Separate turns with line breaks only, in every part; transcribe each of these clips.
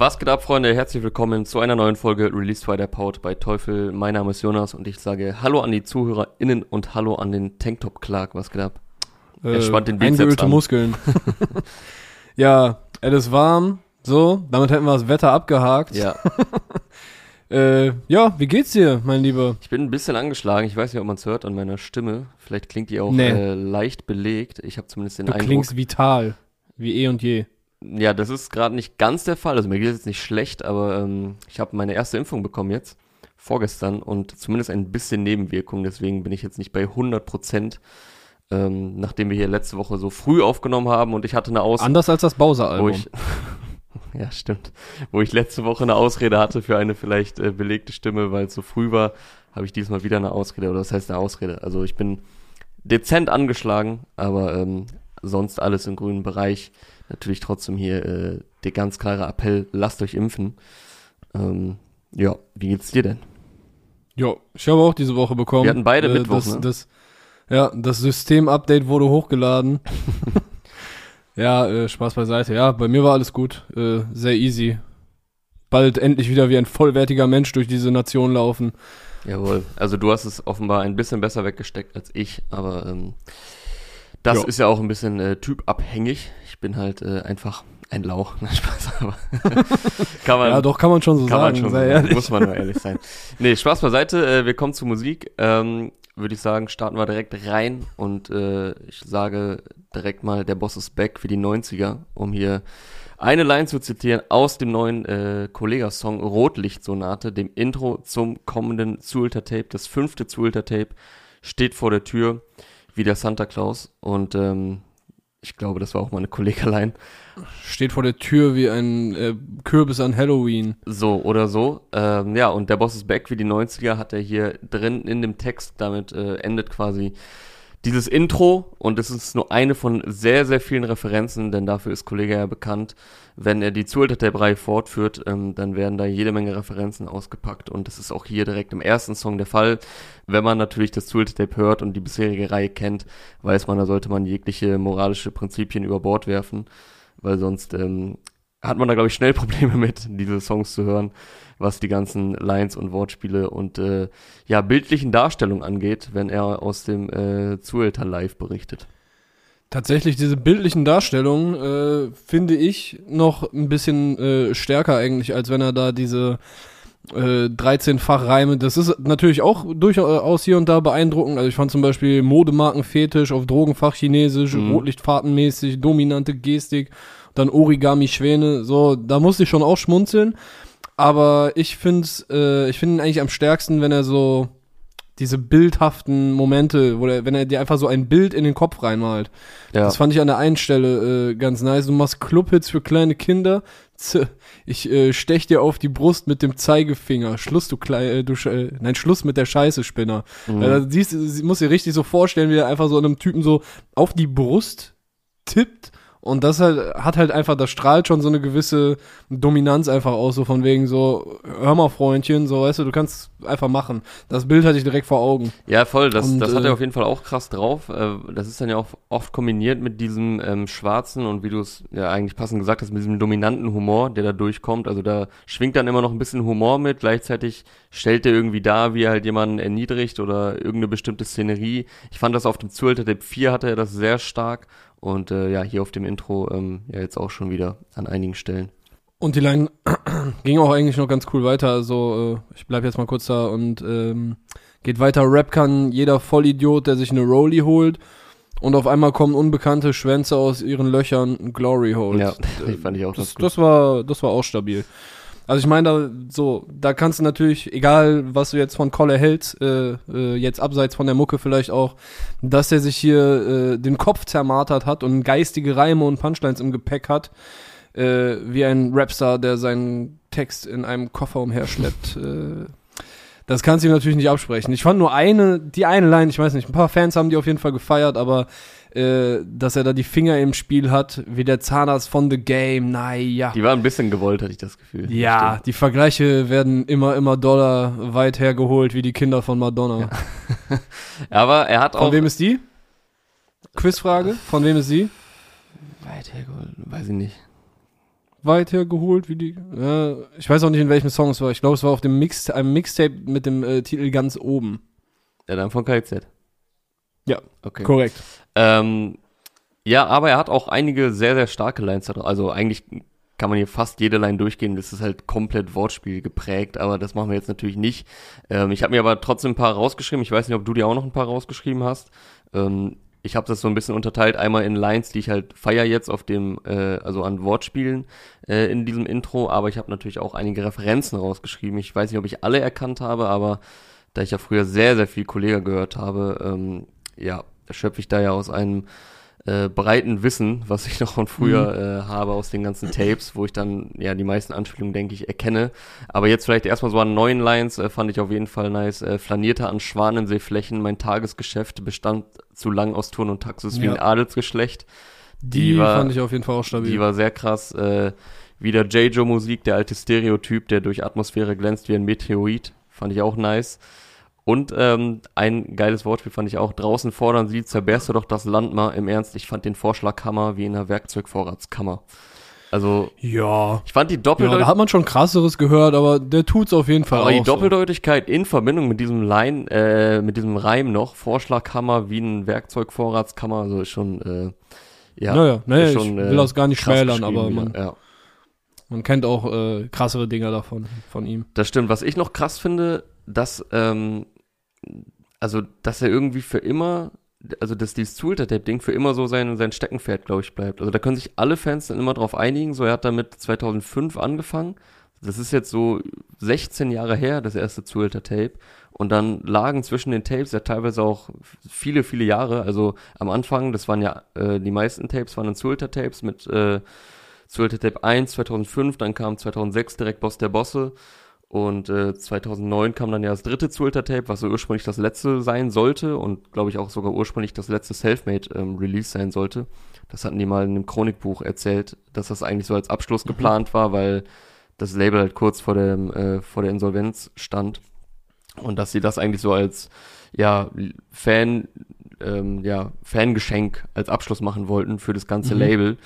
Was geht ab, Freunde? Herzlich willkommen zu einer neuen Folge Release Fighter Powered bei Teufel. Mein Name ist Jonas und ich sage Hallo an die ZuhörerInnen und Hallo an den Tanktop Clark. Was geht ab?
Er äh, spannt den Bizeps eingeölte an. Muskeln. ja, es ist warm. So, damit hätten wir das Wetter abgehakt.
Ja.
äh, ja, wie geht's dir, mein Lieber?
Ich bin ein bisschen angeschlagen. Ich weiß nicht, ob man es hört an meiner Stimme. Vielleicht klingt die auch nee. äh, leicht belegt. Ich habe zumindest den
du
Eindruck.
Du klingst vital, wie eh und je.
Ja, das ist gerade nicht ganz der Fall. Also mir geht es jetzt nicht schlecht, aber ähm, ich habe meine erste Impfung bekommen jetzt, vorgestern, und zumindest ein bisschen Nebenwirkung. Deswegen bin ich jetzt nicht bei 100 Prozent, ähm, nachdem wir hier letzte Woche so früh aufgenommen haben und ich hatte eine Ausrede.
Anders als das Bowser-Album.
ja, stimmt. Wo ich letzte Woche eine Ausrede hatte für eine vielleicht äh, belegte Stimme, weil es so früh war, habe ich diesmal wieder eine Ausrede. Oder was heißt eine Ausrede? Also ich bin dezent angeschlagen, aber ähm, sonst alles im grünen Bereich natürlich trotzdem hier äh, der ganz klare Appell, lasst euch impfen. Ähm, ja, wie geht's dir denn?
Ja, ich habe auch diese Woche bekommen.
Wir hatten beide äh, Mittwoch,
das,
ne?
das, ja, das System-Update wurde hochgeladen. ja, äh, Spaß beiseite. Ja, bei mir war alles gut. Äh, sehr easy. Bald endlich wieder wie ein vollwertiger Mensch durch diese Nation laufen.
Jawohl. Also du hast es offenbar ein bisschen besser weggesteckt als ich, aber ähm, das jo. ist ja auch ein bisschen äh, typabhängig. Ich bin halt äh, einfach ein Lauch. Na, Spaß, aber
kann man, ja, doch, kann man schon so
kann
sagen.
Man schon ehrlich. Muss man nur ehrlich sein. Nee, Spaß beiseite. Äh, wir kommen zur Musik. Ähm, Würde ich sagen, starten wir direkt rein und äh, ich sage direkt mal, der Boss ist back für die 90er, um hier eine Line zu zitieren aus dem neuen äh, Kollega-Song Rotlichtsonate, dem Intro zum kommenden Zuulter-Tape. Das fünfte Zuulter-Tape steht vor der Tür wie der Santa Claus. Und ähm, ich glaube, das war auch mal eine Kollegelein.
Steht vor der Tür wie ein äh, Kürbis an Halloween.
So oder so. Ähm, ja, und der Boss ist back wie die 90er hat er hier drin in dem Text. Damit äh, endet quasi dieses Intro und es ist nur eine von sehr, sehr vielen Referenzen, denn dafür ist Kollege ja bekannt. Wenn er die Zueltertape-Reihe fortführt, ähm, dann werden da jede Menge Referenzen ausgepackt und das ist auch hier direkt im ersten Song der Fall. Wenn man natürlich das Zueltertape hört und die bisherige Reihe kennt, weiß man, da sollte man jegliche moralische Prinzipien über Bord werfen, weil sonst ähm, hat man da, glaube ich, schnell Probleme mit, diese Songs zu hören, was die ganzen Lines und Wortspiele und äh, ja, bildlichen Darstellungen angeht, wenn er aus dem äh, Zuelter Live berichtet.
Tatsächlich, diese bildlichen Darstellungen äh, finde ich noch ein bisschen äh, stärker eigentlich, als wenn er da diese äh, 13-fach Reime, das ist natürlich auch durchaus hier und da beeindruckend. Also ich fand zum Beispiel Modemarkenfetisch auf Drogenfach Chinesisch, mhm. Rotlichtfahrtenmäßig, dominante Gestik dann Origami-Schwäne, so, da musste ich schon auch schmunzeln. Aber ich finde äh, ich finde ihn eigentlich am stärksten, wenn er so diese bildhaften Momente, wo er, wenn er dir einfach so ein Bild in den Kopf reinmalt. Ja. Das fand ich an der einen Stelle äh, ganz nice. Du machst Clubhits für kleine Kinder. Ich äh, stech dir auf die Brust mit dem Zeigefinger. Schluss, du klein, äh, du, äh, nein, Schluss mit der Scheiße, Spinner. Mhm. Äh, siehst, musst dir richtig so vorstellen, wie er einfach so einem Typen so auf die Brust tippt und das halt, hat halt einfach, das strahlt schon so eine gewisse Dominanz einfach aus, so von wegen so, hör mal, Freundchen, so, weißt du, du kannst einfach machen. Das Bild hatte ich direkt vor Augen.
Ja, voll, das, und, das hat er äh, auf jeden Fall auch krass drauf. Äh, das ist dann ja auch oft kombiniert mit diesem ähm, schwarzen und wie du es ja eigentlich passend gesagt hast, mit diesem dominanten Humor, der da durchkommt. Also da schwingt dann immer noch ein bisschen Humor mit, gleichzeitig stellt er irgendwie da, wie er halt jemanden erniedrigt oder irgendeine bestimmte Szenerie. Ich fand das auf dem Zualter Tape 4 hatte er das sehr stark und äh, ja, hier auf dem Intro ähm, ja jetzt auch schon wieder an einigen Stellen.
Und die Line ging auch eigentlich noch ganz cool weiter. Also äh, ich bleib jetzt mal kurz da und ähm, geht weiter. Rap kann jeder Vollidiot, der sich eine Rollie holt. Und auf einmal kommen unbekannte Schwänze aus ihren Löchern Glory Holes.
Ja, die fand ich auch
das, das war Das war auch stabil. Also ich meine, da, so, da kannst du natürlich, egal was du jetzt von Kolle hältst, äh, äh, jetzt abseits von der Mucke vielleicht auch, dass er sich hier äh, den Kopf zermartert hat und geistige Reime und Punchlines im Gepäck hat, äh, wie ein Rapstar, der seinen Text in einem Koffer umherschleppt. äh, das kannst du ihm natürlich nicht absprechen. Ich fand nur eine, die eine Line, ich weiß nicht, ein paar Fans haben die auf jeden Fall gefeiert, aber äh, dass er da die Finger im Spiel hat, wie der Zahnarzt von The Game, naja.
Die war ein bisschen gewollt, hatte ich das Gefühl.
Ja, Stimmt. die Vergleiche werden immer, immer doller weit hergeholt, wie die Kinder von Madonna.
Ja. Aber er hat
von auch... Von wem ist die? Quizfrage, von wem ist sie?
Weit hergeholt, weiß ich nicht.
weit hergeholt, wie die. Ja, ich weiß auch nicht, in welchem Song es war. Ich glaube, es war auf dem Mix, einem Mixtape mit dem äh, Titel ganz oben.
Ja, dann von KZ.
Ja,
Okay.
korrekt.
Ähm, ja, aber er hat auch einige sehr, sehr starke Lines da drauf. Also eigentlich kann man hier fast jede Line durchgehen. Das ist halt komplett Wortspiel geprägt, aber das machen wir jetzt natürlich nicht. Ähm, ich habe mir aber trotzdem ein paar rausgeschrieben. Ich weiß nicht, ob du dir auch noch ein paar rausgeschrieben hast. Ähm, ich habe das so ein bisschen unterteilt. Einmal in Lines, die ich halt feier jetzt auf dem, äh, also an Wortspielen äh, in diesem Intro, aber ich habe natürlich auch einige Referenzen rausgeschrieben. Ich weiß nicht, ob ich alle erkannt habe, aber da ich ja früher sehr, sehr viel Kollege gehört habe, ähm, ja, schöpfe ich da ja aus einem äh, breiten Wissen, was ich noch von früher äh, habe aus den ganzen Tapes, wo ich dann ja die meisten Anspielungen, denke ich, erkenne. Aber jetzt vielleicht erstmal so an neuen Lines, äh, fand ich auf jeden Fall nice. Äh, flanierte an Schwanenseeflächen, mein Tagesgeschäft bestand zu lang aus Turn und Taxis wie
Ja.
ein Adelsgeschlecht.
Die,
Die war-
fand ich auf jeden Fall auch stabil.
Die war sehr krass. Äh, wieder J-Jo-Musik, der alte Stereotyp, der durch Atmosphäre glänzt wie ein Meteorit. Fand ich auch nice. Und ähm, ein geiles Wortspiel fand ich auch. Draußen fordern sie, zerberst du doch das Land mal. Im Ernst, ich fand den Vorschlaghammer wie in einer Werkzeugvorratskammer. Also,
ja.
ich fand die
Ja,
Doppeldeutigkeit.
da hat man schon krasseres gehört, aber der tut's auf jeden Fall
aber
auch.
die
so.
Doppeldeutigkeit in Verbindung mit diesem Line, äh, mit diesem Reim noch, Vorschlaghammer wie ein Werkzeugvorratskammer, also ist schon, äh, ja.
Naja, naja,
ist
ich
schon,
will
äh,
das gar nicht schmälern, aber man,
ja.
man kennt auch äh, krassere Dinger davon, von ihm.
Das stimmt. Was ich noch krass finde, dass, ähm, also, dass er irgendwie für immer, also, dass dieses Zulter-Tape-Ding für immer so sein, sein Steckenpferd, glaube ich, bleibt. Also, da können sich alle Fans dann immer drauf einigen. So, er hat damit 2005 angefangen. Das ist jetzt so 16 Jahre her, das erste Zulter-Tape. Und dann lagen zwischen den Tapes ja teilweise auch viele, viele Jahre. Also, am Anfang, das waren ja, äh, die meisten Tapes waren dann Zulter-Tapes mit, äh, Zulter Tape 1 2005, dann kam 2006 direkt Boss der Bosse. Und äh, 2009 kam dann ja das dritte Zulter Tape, was so ursprünglich das letzte sein sollte und glaube ich auch sogar ursprünglich das letzte Selfmade ähm, Release sein sollte. Das hatten die mal in einem Chronikbuch erzählt, dass das eigentlich so als Abschluss geplant war, weil das Label halt kurz vor dem äh, vor der Insolvenz stand und dass sie das eigentlich so als ja Fan ähm, ja Fangeschenk als Abschluss machen wollten für das ganze
Mhm.
Label.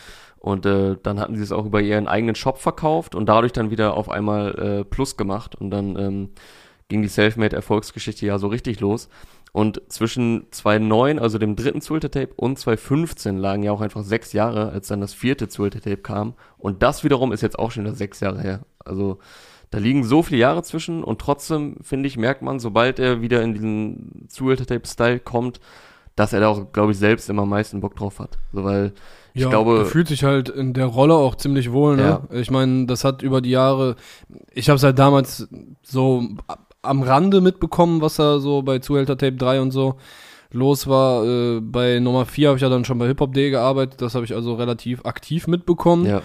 Und äh, dann hatten sie es auch über ihren eigenen Shop verkauft und dadurch dann wieder auf einmal äh, Plus gemacht. Und dann ähm, ging die Selfmade-Erfolgsgeschichte ja so richtig los. Und zwischen 2009, also dem dritten Zulter-Tape, und 2015 lagen ja auch einfach sechs Jahre, als dann das vierte Zulter-Tape kam. Und das wiederum ist jetzt auch schon wieder sechs Jahre her. Also da liegen so viele Jahre zwischen und trotzdem, finde ich, merkt man, sobald er wieder in diesen Zulter-Tape-Style kommt, dass er da auch, glaube ich, selbst immer am meisten Bock drauf hat. So, weil ich
ja,
glaube,
er fühlt sich halt in der Rolle auch ziemlich wohl, ne? Ich meine, das hat über die Jahre, ich habe es halt damals so am Rande mitbekommen, was da so bei Zuhälter Tape 3 und so los war. Äh, bei Nummer 4 habe ich ja dann schon bei Hip Hop D gearbeitet, das habe ich also relativ aktiv mitbekommen.
ja,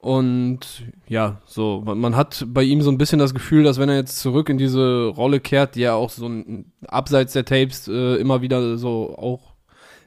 Und ja, so, man, hat bei ihm so ein bisschen das Gefühl, dass wenn er jetzt zurück in diese Rolle kehrt, die er auch so ein, abseits der Tapes äh, immer wieder so auch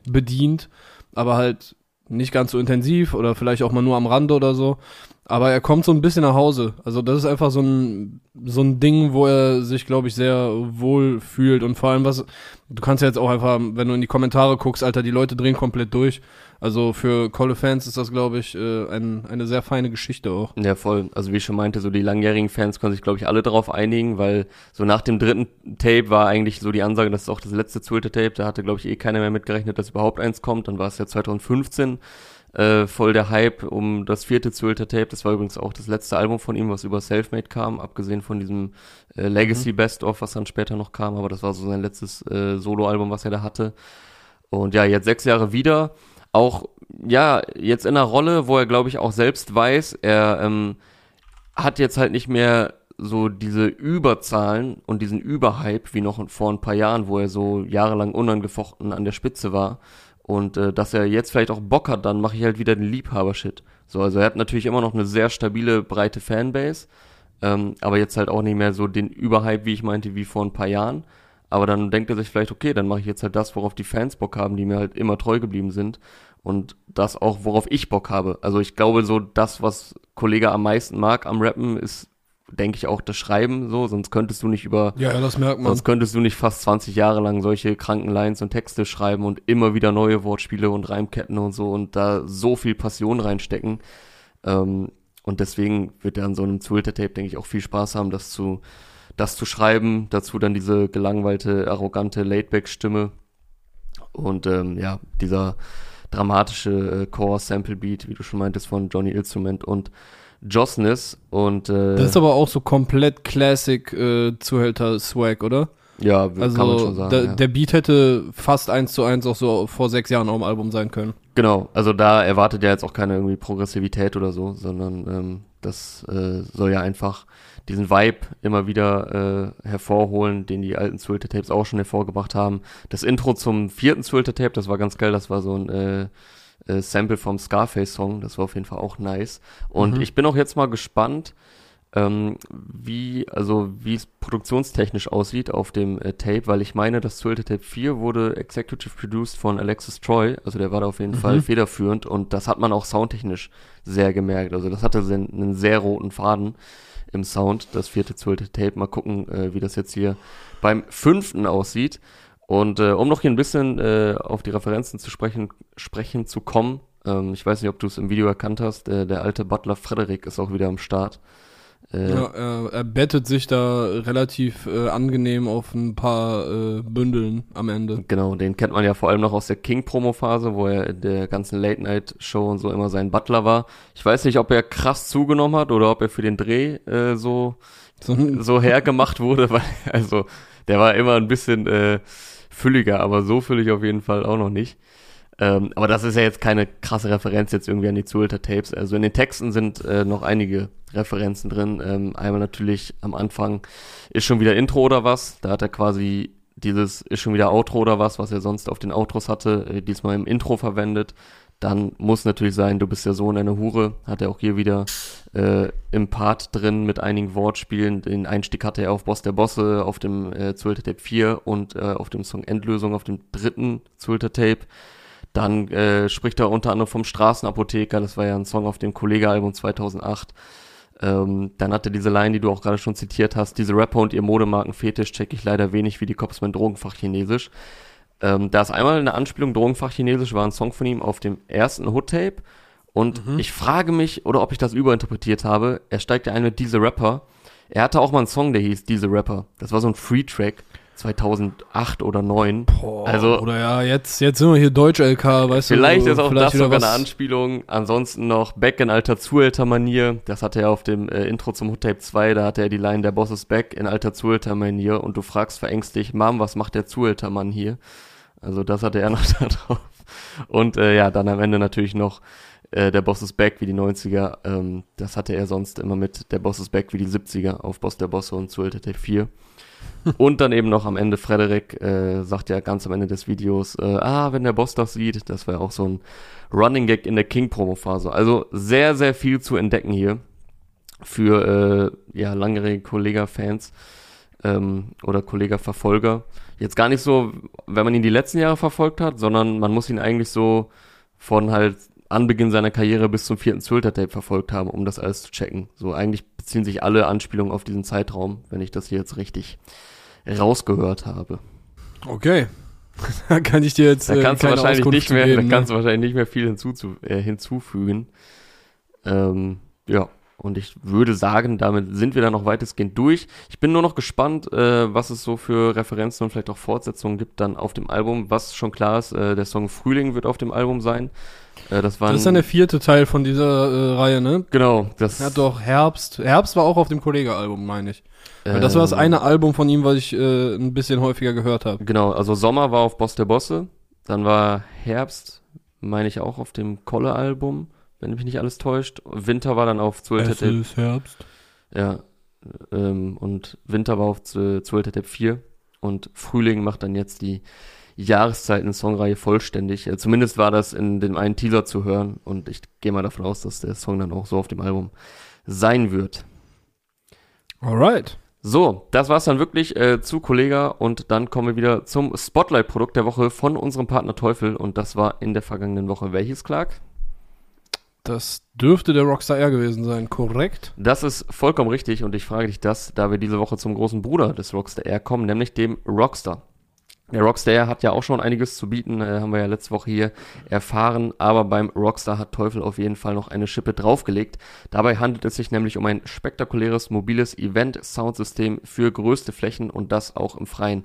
bedient, aber halt nicht ganz so intensiv oder vielleicht auch mal nur am Rande oder so. Aber er kommt so ein bisschen nach Hause. Also das ist einfach so ein, so ein Ding, wo er sich, glaube ich, sehr wohl fühlt. Und vor allem, was, du kannst ja jetzt auch einfach, wenn du in die Kommentare guckst, Alter, die Leute drehen komplett durch. Also für Kolle-Fans ist das, glaube ich, äh, ein, eine sehr feine Geschichte auch.
ja, voll. Also wie ich schon meinte, so die langjährigen Fans können sich, glaube ich, alle darauf einigen, weil so nach dem dritten Tape war eigentlich so die Ansage, das ist auch das letzte Zulter-Tape. Da hatte, glaube ich, eh keiner mehr mitgerechnet, dass überhaupt eins kommt. Dann war es ja 2015 äh, voll der Hype um das vierte Zulter-Tape. Das war übrigens auch das letzte Album von ihm, was über Selfmade kam, abgesehen von diesem äh, Legacy Best-of, was dann später noch kam. Aber das war so sein letztes äh, Solo-Album, was er da hatte. Und ja, jetzt sechs Jahre wieder. Auch, ja, jetzt in einer Rolle, wo er, glaube ich, auch selbst weiß, er ähm, hat jetzt halt nicht mehr so diese Überzahlen und diesen Überhype wie noch vor ein paar Jahren, wo er so jahrelang unangefochten an der Spitze war. Und äh, dass er jetzt vielleicht auch Bock hat, dann mache ich halt wieder den Liebhaber-Shit. So, also er hat natürlich immer noch eine sehr stabile, breite Fanbase, ähm, aber jetzt halt auch nicht mehr so den Überhype, wie ich meinte, wie vor ein paar Jahren. Aber dann denkt er sich vielleicht, okay, dann mache ich jetzt halt das, worauf die Fans Bock haben, die mir halt immer treu geblieben sind. Und das auch, worauf ich Bock habe. Also ich glaube, so das, was Kollege am meisten mag am Rappen, ist, denke ich, auch das Schreiben so, sonst könntest du nicht über,
Ja, ja, das merkt man.
sonst könntest du nicht fast 20 Jahre lang solche kranken Lines und Texte schreiben und immer wieder neue Wortspiele und Reimketten und so und da so viel Passion reinstecken. Ähm, und deswegen wird er an so einem Zulter-Tape, denke ich, auch viel Spaß haben, das zu, das zu schreiben. Dazu dann diese gelangweilte, arrogante Laidback-Stimme. Und ähm, ja, dieser dramatische äh, Core-Sample-Beat, wie du schon meintest, von Johnny Instrument und Jossness. Und, äh,
Das ist aber auch so komplett Classic äh, Zuhälter-Swag, oder?
ja,
Also
kann man schon sagen.
der,
ja.
der Beat hätte fast eins zu eins auch so vor sechs Jahren auf dem Album sein können.
Genau, also da erwartet er jetzt auch keine irgendwie Progressivität oder so, sondern ähm, das äh, soll ja einfach diesen Vibe immer wieder äh, hervorholen, den die alten Zwölfter Tapes auch schon hervorgebracht haben. Das Intro zum vierten Zwölfter Tape, das war ganz geil, das war so ein äh, äh, Sample vom Scarface-Song, das war auf jeden Fall auch nice. Und
Mhm.
ich bin auch jetzt mal gespannt, ähm, wie, also wie es produktionstechnisch aussieht auf dem äh, Tape, weil ich meine, das Zwölfte Tape 4 wurde executive produced von Alexis Troy, also der war da auf jeden
Mhm.
Fall federführend und das hat man auch soundtechnisch sehr gemerkt. Also das hatte einen sehr roten Faden im Sound, das vierte, zwölfte Tape. Mal gucken, äh, wie das jetzt hier beim fünften aussieht. Und äh, um noch hier ein bisschen äh, auf die Referenzen zu sprechen, sprechen zu kommen, ähm, ich weiß nicht, ob du es im Video erkannt hast, äh, der alte Butler Frederick ist auch wieder am Start. Äh,
Ja, er, er bettet sich da relativ äh, angenehm auf ein paar äh, Bündeln am Ende.
Genau, den kennt man ja vor allem noch aus der King-Promo-Phase, wo er in der ganzen Late-Night-Show und so immer sein Butler war. Ich weiß nicht, ob er krass zugenommen hat oder ob er für den Dreh äh, so,
So,
so hergemacht wurde, weil, also, der war immer ein bisschen äh, fülliger, aber so füllig auf jeden Fall auch noch nicht. Ähm, aber das ist ja jetzt keine krasse Referenz jetzt irgendwie an die Zuhälter Tapes. Also in den Texten sind äh, noch einige Referenzen drin. Ähm, einmal natürlich am Anfang ist schon wieder Intro oder was. Da hat er quasi dieses ist schon wieder Outro oder was, was er sonst auf den Outros hatte, äh, diesmal im Intro verwendet. Dann muss natürlich sein, du bist der Sohn einer Hure. Hat er auch hier wieder äh, im Part drin mit einigen Wortspielen. Den Einstieg hatte er auf Boss der Bosse, auf dem äh, Zuhälter Tape 4 und äh, auf dem Song Endlösung auf dem dritten Zuhälter Tape. Dann äh, spricht er unter anderem vom Straßenapotheker, das war ja ein Song auf dem Kollege-Album 2008. Ähm, dann hat er diese Line, die du auch gerade schon zitiert hast, diese Rapper und ihr Modemarken-Fetisch check ich leider wenig, wie die Cops mein Drogenfach Chinesisch. Ähm, da ist einmal eine Anspielung, Drogenfach Chinesisch war ein Song von ihm auf dem ersten Hood-Tape. Und ich frage mich, oder ob ich das überinterpretiert habe, er steigt ja ein mit diese Rapper. Er hatte auch mal einen Song, der hieß Diese Rapper. Das war so ein Free-Track, 2008 oder 2009.
Boah,
also
oder ja, jetzt, jetzt sind wir hier Deutsch-LK, weißt du.
Vielleicht ist auch
vielleicht
das sogar eine Anspielung. Ansonsten noch Back in alter Zuhälter-Manier. Das hatte er auf dem äh, Intro zum Hood Tape 2. Da hatte er die Line, der Boss ist back in alter Zuhälter-Manier. Und du fragst verängstigt, Mom, was macht der Zuhältermann hier? Also das hatte er noch da drauf. Und äh, ja, dann am Ende natürlich noch äh, der Boss ist back wie die 90er. Ähm, das hatte er sonst immer mit der Boss ist back wie die 70er auf Boss der Bosse und Zuhälter Tape 4. Und dann eben noch am Ende Frederik äh, sagt ja ganz am Ende des Videos, äh, ah, wenn der Boss das sieht, das war ja auch so ein Running Gag in der King-Promo-Phase. Also sehr, sehr viel zu entdecken hier für äh, ja, langjährige Kollega-Fans ähm, oder Kollega-Verfolger. Jetzt gar nicht so, wenn man ihn die letzten Jahre verfolgt hat, sondern man muss ihn eigentlich so von halt Anbeginn seiner Karriere bis zum vierten Zulter-Tape verfolgt haben, um das alles zu checken. So eigentlich beziehen sich alle Anspielungen auf diesen Zeitraum, wenn ich das hier jetzt richtig rausgehört habe.
Okay. da kann ich dir jetzt
Da
äh,
kannst du
keine
wahrscheinlich
Auskunft
nicht mehr,
geben,
da kannst
ne?
du wahrscheinlich nicht mehr viel hinzuzu äh, hinzufügen. Ähm, ja, und ich würde sagen, damit sind wir dann noch weitestgehend durch. Ich bin nur noch gespannt, äh, was es so für Referenzen und vielleicht auch Fortsetzungen gibt dann auf dem Album. Was schon klar ist, äh, der Song Frühling wird auf dem Album sein. Äh, das war
Das ist dann der vierte Teil von dieser äh, Reihe, ne?
genau, das
hat doch Herbst. Herbst war auch auf dem Kollege-Album, meine ich. Weil das war das
ähm,
eine Album von ihm, was ich äh, ein bisschen häufiger gehört habe.
Genau, also Sommer war auf Boss der Bosse, dann war Herbst, meine ich auch auf dem Kolle-Album, wenn mich nicht alles täuscht. Winter war dann auf 12. Tape,
ist Herbst.
ja, ähm, und Winter war auf 12. Tape 4 und Frühling macht dann jetzt die Jahreszeiten-Songreihe vollständig. Zumindest war das in dem einen Teaser zu hören und ich gehe mal davon aus, dass der Song dann auch so auf dem Album sein wird.
Alright.
So, das war's dann wirklich äh, zu Kollega und dann kommen wir wieder zum Spotlight-Produkt der Woche von unserem Partner Teufel und das war in der vergangenen Woche welches, Clark?
Das dürfte der Rockstar R gewesen sein, korrekt?
Das ist vollkommen richtig und ich frage dich das, da wir diese Woche zum großen Bruder des Rockstar R kommen, nämlich dem Rockstar. Der Rockstar hat ja auch schon einiges zu bieten, äh, haben wir ja letzte Woche hier erfahren, aber beim Rockstar hat Teufel auf jeden Fall noch eine Schippe draufgelegt. Dabei handelt es sich nämlich um ein spektakuläres mobiles Event-Soundsystem für größte Flächen und das auch im Freien.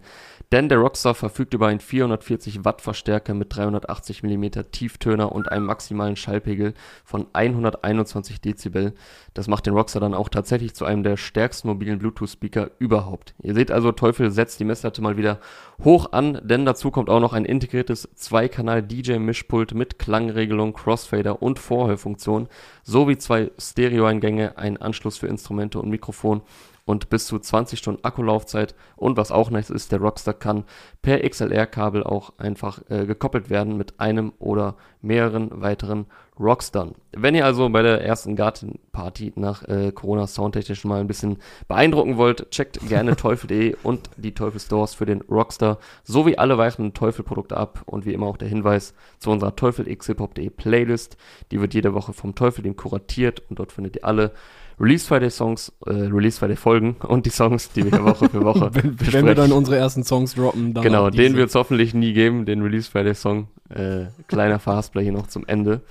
Denn der Rockstar verfügt über einen 440 Watt Verstärker mit 380 mm Tieftöner und einem maximalen Schallpegel von 121 Dezibel. Das macht den Rockstar dann auch tatsächlich zu einem der stärksten mobilen Bluetooth-Speaker überhaupt. Ihr seht also, Teufel setzt die Messlatte mal wieder hoch an, denn dazu kommt auch noch ein integriertes Zweikanal-DJ-Mischpult mit Klangregelung, Crossfader und Vorhörfunktion sowie zwei Stereo-Eingänge, ein Anschluss für Instrumente und Mikrofon und bis zu 20 Stunden Akkulaufzeit. Und was auch nice ist, der Rockstar kann per XLR-Kabel auch einfach äh, gekoppelt werden mit einem oder mehreren weiteren Rockstars. Wenn ihr also bei der ersten Gartenparty nach äh, Corona soundtechnisch mal ein bisschen beeindrucken wollt, checkt gerne teufel.de und die Teufel Stores für den Rockstar sowie alle weiteren Teufel-Produkte ab. Und wie immer auch der Hinweis zu unserer teufelxhiphop.de Playlist. Die wird jede Woche vom Teufel dem kuratiert und dort findet ihr alle Release Friday Songs, äh, Release Friday Folgen und die Songs, die wir Woche für Woche
wenn, wenn wir dann unsere ersten Songs droppen,
dann Genau, den wird es hoffentlich nie geben, den Release Friday Song. Äh, kleiner Fastplay hier noch zum Ende.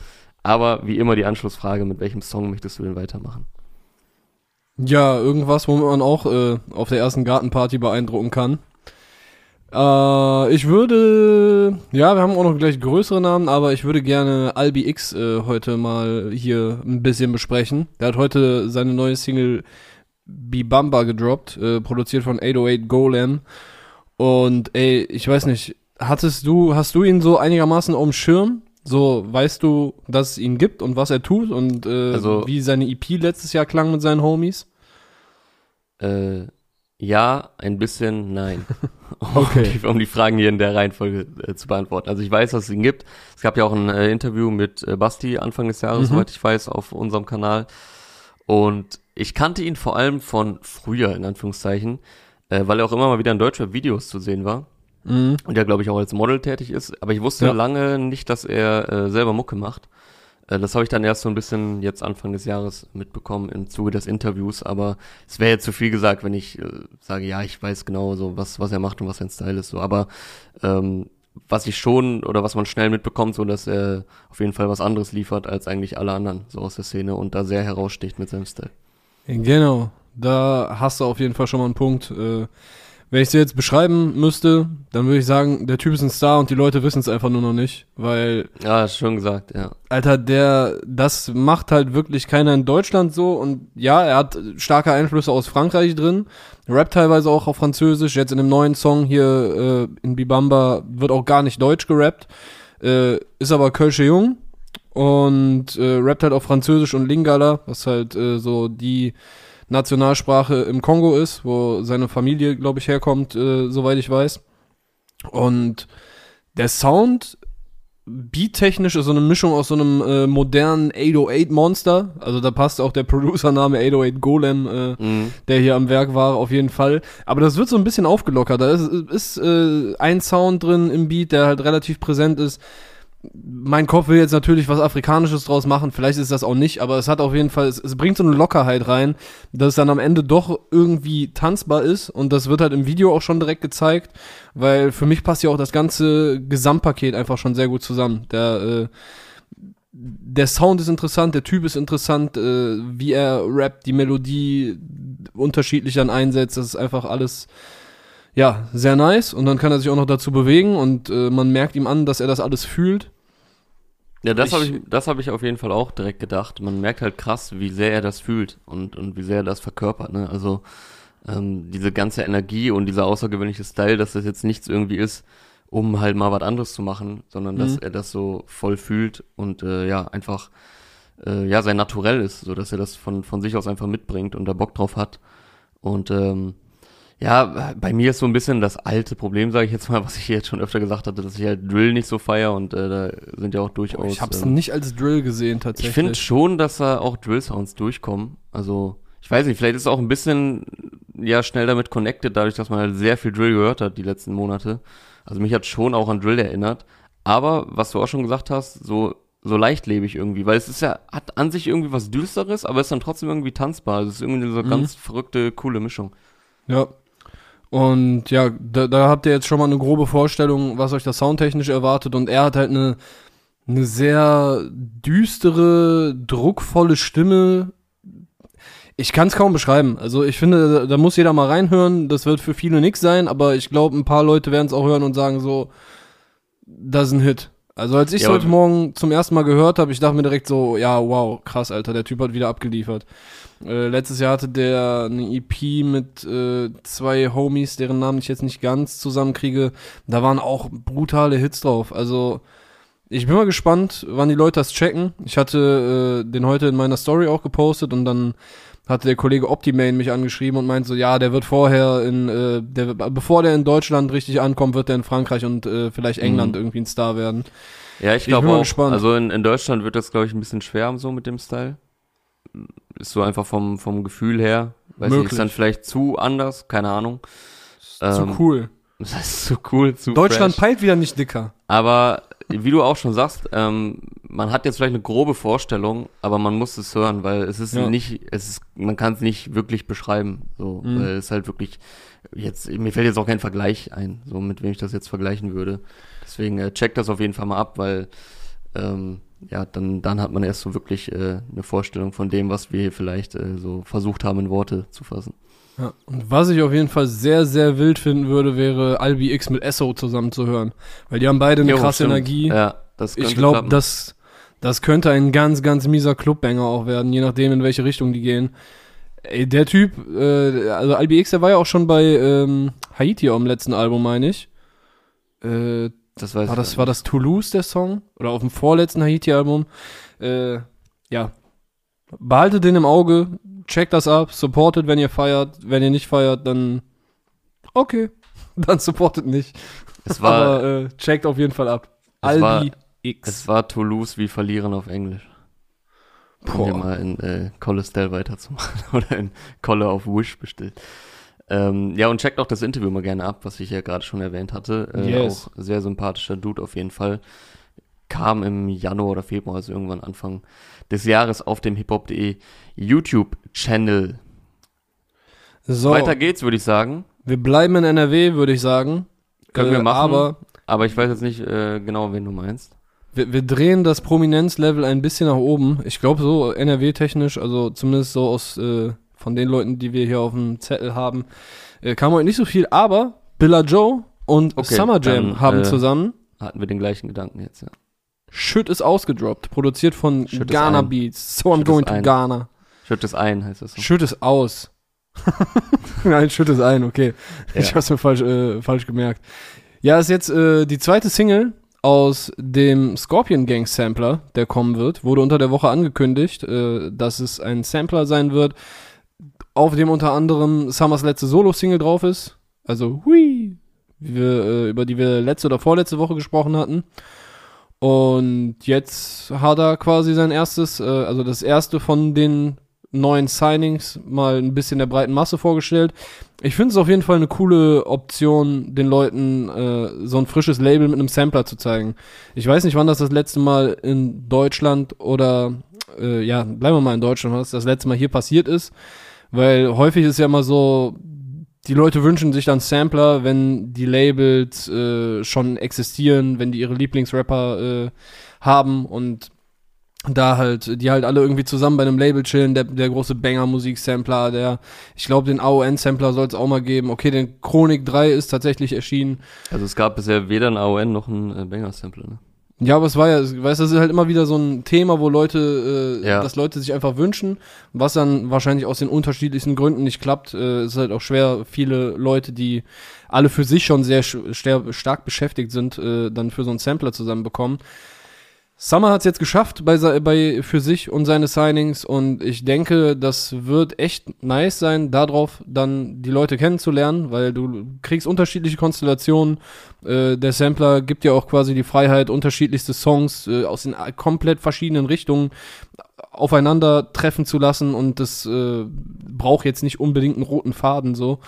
Aber wie immer die Anschlussfrage, mit welchem Song möchtest du denn weitermachen?
Ja, irgendwas, womit man auch äh, auf der ersten Gartenparty beeindrucken kann. Äh, ich würde, ja, wir haben auch noch gleich größere Namen, aber ich würde gerne Albi X äh, heute mal hier ein bisschen besprechen. Der hat heute seine neue Single Bibamba gedroppt, äh, produziert von 808 Golem. Und ey, ich weiß nicht, hattest du, hast du ihn so einigermaßen auf dem Schirm? So, weißt du, dass es ihn gibt und was er tut und äh, also, wie seine EP letztes Jahr klang mit seinen Homies?
Äh, ja, ein bisschen nein. okay. um, die, um die Fragen hier in der Reihenfolge äh, zu beantworten. Also ich weiß, dass es ihn gibt. Es gab ja auch ein äh, Interview mit äh, Basti Anfang des Jahres, mhm. soweit ich weiß, auf unserem Kanal. Und ich kannte ihn vor allem von früher, in Anführungszeichen, äh, weil er auch immer mal wieder in deutscher Videos zu sehen war. Mhm. Und der, glaube ich, auch als Model tätig ist. Aber ich wusste ja. lange nicht, dass er äh, selber Mucke macht. Äh, das habe ich dann erst so ein bisschen jetzt Anfang des Jahres mitbekommen im Zuge des Interviews, aber es wäre jetzt zu viel gesagt, wenn ich äh, sage, ja, ich weiß genau so, was, was er macht und was sein Style ist. So, aber ähm, was ich schon oder was man schnell mitbekommt, so dass er auf jeden Fall was anderes liefert als eigentlich alle anderen so aus der Szene und da sehr heraussticht mit seinem Style.
Genau, da hast du auf jeden Fall schon mal einen Punkt. Äh wenn ich sie jetzt beschreiben müsste, dann würde ich sagen, der Typ ist ein Star und die Leute wissen es einfach nur noch nicht, weil.
Ja, schon gesagt, ja.
Alter, der, das macht halt wirklich keiner in Deutschland so und ja, er hat starke Einflüsse aus Frankreich drin, rappt teilweise auch auf Französisch, jetzt in dem neuen Song hier äh, in Bibamba wird auch gar nicht Deutsch gerappt, äh, ist aber Kölsche Jung und äh, rappt halt auf Französisch und Lingala, was halt äh, so die Nationalsprache im Kongo ist, wo seine Familie, glaube ich, herkommt, äh, soweit ich weiß. Und der Sound beattechnisch ist so eine Mischung aus so einem äh, modernen 808 Monster. Also da passt auch der Producername 808 Golem, äh, mhm. der hier am Werk war, auf jeden Fall. Aber das wird so ein bisschen aufgelockert. Da ist, ist äh, ein Sound drin im Beat, der halt relativ präsent ist mein Kopf will jetzt natürlich was Afrikanisches draus machen, vielleicht ist das auch nicht, aber es hat auf jeden Fall, es, es, bringt so eine Lockerheit rein, dass es dann am Ende doch irgendwie tanzbar ist und das wird halt im Video auch schon direkt gezeigt, weil für mich passt ja auch das ganze Gesamtpaket einfach schon sehr gut zusammen. Der, äh, der Sound ist interessant, der Typ ist interessant, äh, wie er rappt, die Melodie unterschiedlich dann einsetzt, das ist einfach alles ja, sehr nice. Und dann kann er sich auch noch dazu bewegen und äh, man merkt ihm an, dass er das alles fühlt.
Ja, das habe ich, das habe ich auf jeden Fall auch direkt gedacht. Man merkt halt krass, wie sehr er das fühlt und, und wie sehr er das verkörpert. Ne? Also ähm, diese ganze Energie und dieser außergewöhnliche Style, dass das jetzt nichts irgendwie ist, um halt mal was anderes zu machen, sondern mhm. dass er das so voll fühlt und äh, ja einfach äh, ja sein Naturell ist, so dass er das von von sich aus einfach mitbringt und da Bock drauf hat und ähm, ja, bei mir ist so ein bisschen das alte Problem, sage ich jetzt mal, was ich jetzt schon öfter gesagt hatte, dass ich halt Drill nicht so feier und äh, da sind ja auch durchaus.
Ich hab's ähm, nicht als Drill gesehen tatsächlich.
Ich finde schon, dass da auch Drill-Sounds durchkommen. Also ich weiß nicht, vielleicht ist es auch ein bisschen ja schnell damit connected, dadurch, dass man halt sehr viel Drill gehört hat die letzten Monate. Also mich hat schon auch an Drill erinnert. Aber was du auch schon gesagt hast, so so leichtlebig irgendwie, weil es ist ja hat an sich irgendwie was düsteres, aber ist dann trotzdem irgendwie tanzbar. Also es ist irgendwie so eine mhm. ganz verrückte coole Mischung.
Ja, Und ja, da, da habt ihr jetzt schon mal eine grobe Vorstellung, was euch da soundtechnisch erwartet. Und er hat halt eine, eine sehr düstere, druckvolle Stimme. Ich kann es kaum beschreiben. Also ich finde, da, da muss jeder mal reinhören. Das wird für viele nix sein, aber ich glaube, ein paar Leute werden es auch hören und sagen so, das ist ein Hit. Also als ich
Ja,
heute Morgen zum ersten Mal gehört habe, ich dachte mir direkt so, ja, wow, krass, Alter, der Typ hat wieder abgeliefert. Äh, letztes Jahr hatte der eine EP mit äh, zwei Homies, deren Namen ich jetzt nicht ganz zusammenkriege. Da waren auch brutale Hits drauf. Also ich bin mal gespannt, wann die Leute das checken. Ich hatte äh, den heute in meiner Story auch gepostet und dann hatte der Kollege Optimane mich angeschrieben und meint so, ja, der wird vorher in, äh, der, bevor der in Deutschland richtig ankommt, wird der in Frankreich und äh, vielleicht England
Mhm.
irgendwie ein Star werden.
Ja, ich glaube auch.
gespannt.
Also in, in Deutschland wird das, glaube ich, ein bisschen schwer so mit dem Style. Ist so einfach vom, vom Gefühl her. Weiß nicht,
Möglich.
ist dann vielleicht zu anders, keine Ahnung.
Zu
Ähm,
cool.
Das heißt zu cool, zu
Deutschland
fresh.
peilt wieder nicht dicker.
Aber wie du auch schon sagst, ähm, man hat jetzt vielleicht eine grobe Vorstellung, aber man muss es hören, weil es ist
Ja.
nicht, es ist, man kann es nicht wirklich beschreiben. So,
Mhm.
weil es halt wirklich jetzt, mir fällt jetzt auch kein Vergleich ein, so mit wem ich das jetzt vergleichen würde. Deswegen äh, check das auf jeden Fall mal ab, weil ähm, ja, dann, dann hat man erst so wirklich äh, eine Vorstellung von dem, was wir hier vielleicht äh, so versucht haben, in Worte zu fassen.
Ja. Und was ich auf jeden Fall sehr, sehr wild finden würde, wäre Albi X mit Esso zusammen zu hören. Weil die haben beide eine
Jo,
krasse
stimmt.
Energie.
Ja, das
ich
könnte
glaube,
klappen.
das, das könnte ein ganz, ganz mieser Clubbanger auch werden, je nachdem, in welche Richtung die gehen. Ey, der Typ, äh, also Albi X, der war ja auch schon bei ähm, Haiti am letzten Album, meine ich. Äh,
das weiß
war
ich
das, war das Toulouse, der Song? Oder auf dem vorletzten Haiti-Album? Äh, ja. Behaltet den im Auge, checkt das ab, supportet, wenn ihr feiert. Wenn ihr nicht feiert, dann okay. Dann supportet nicht.
Es war,
Aber äh, checkt auf jeden Fall ab.
Es war-
Albi X.
Es war Toulouse wie verlieren auf Englisch. Um
Boah.
mal in äh, Colle Style weiterzumachen oder in Colle auf Wish bestellt. Ähm, ja, und checkt auch das Interview mal gerne ab, was ich ja gerade schon erwähnt hatte. Äh,
Yes.
Auch sehr sympathischer Dude auf jeden Fall. Kam im Januar oder Februar, also irgendwann Anfang des Jahres auf dem hiphop.de YouTube-Channel.
So,
Weiter geht's, würde ich sagen.
wir bleiben in NRW, würde ich sagen.
Können wir machen.
Aber
Aber ich weiß jetzt nicht äh, genau, wen du meinst.
wir, wir drehen das Prominenzlevel ein bisschen nach oben. Ich glaube so NRW-technisch, also zumindest so aus äh, von den Leuten, die wir hier auf dem Zettel haben, äh, kam heute nicht so viel. Aber Billa Joe und
Okay,
Summer Jam
dann,
haben
äh,
zusammen
Hatten wir den gleichen Gedanken jetzt, ja.
Shit ist ausgedroppt, produziert von
Shit ist
Ghana. Beats. So I'm
Shit
going
ist
to. Ghana.
Schütt es ein, heißt es so.
Shit ist aus. Nein, Shit ist ein, okay.
Ja.
Ich hab's mir falsch, äh, falsch gemerkt. Ja, ist jetzt äh, die zweite Single aus dem Scorpion Gang Sampler, der kommen wird. Wurde unter der Woche angekündigt, äh, dass es ein Sampler sein wird, auf dem unter anderem Summers letzte Solo-Single drauf ist. Also, hui, wir, äh, über die wir letzte oder vorletzte Woche gesprochen hatten. Und jetzt hat er quasi sein erstes, äh, also das erste von den neuen Signings mal ein bisschen der breiten Masse vorgestellt. Ich finde es auf jeden Fall eine coole Option, den Leuten äh, so ein frisches Label mit einem Sampler zu zeigen. Ich weiß nicht, wann das das letzte Mal in Deutschland oder äh, ja, bleiben wir mal in Deutschland, das das letzte Mal hier passiert ist, weil häufig ist ja immer so, die Leute wünschen sich dann Sampler, wenn die Labels äh, schon existieren, wenn die ihre Lieblingsrapper äh, haben und da halt, die halt alle irgendwie zusammen bei einem Label chillen, der, der große Banger-Musik-Sampler, der, ich glaube, den AON-Sampler soll es auch mal geben. Okay, den Chronik 3 ist tatsächlich erschienen.
Also es gab bisher weder ein AON noch ein äh, Banger-Sampler, ne?
Ja, aber es war ja, weißt du, das ist halt immer wieder so ein Thema, wo Leute, äh,
Ja.
dass Leute sich einfach wünschen, was dann wahrscheinlich aus den unterschiedlichsten Gründen nicht klappt. Äh, es ist halt auch schwer, viele Leute, die alle für sich schon sehr stark beschäftigt sind, äh, dann für so einen Sampler zusammenbekommen. Summer hat es jetzt geschafft bei, bei für sich und seine Signings und ich denke, das wird echt nice sein, darauf dann die Leute kennenzulernen, weil du kriegst unterschiedliche Konstellationen. Äh, der Sampler gibt dir auch quasi die Freiheit, unterschiedlichste Songs äh, aus den a- komplett verschiedenen Richtungen aufeinander treffen zu lassen und das äh, braucht jetzt nicht unbedingt einen roten Faden so.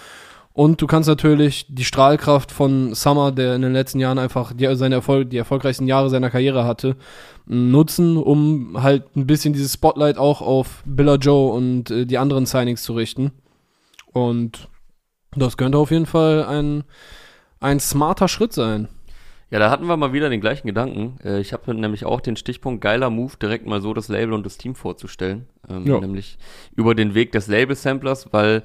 Und du kannst natürlich die Strahlkraft von Summer, der in den letzten Jahren einfach die, seine Erfolg, die erfolgreichsten Jahre seiner Karriere hatte, nutzen, um halt ein bisschen dieses Spotlight auch auf Billa Joe und äh, die anderen Signings zu richten. Und Das könnte auf jeden Fall ein, ein smarter Schritt sein.
Ja, da hatten wir mal wieder den gleichen Gedanken. Äh, ich habe nämlich auch den Stichpunkt geiler Move, direkt mal so das Label und das Team vorzustellen. Ähm,
Ja.
Nämlich über den Weg des Label-Samplers, weil,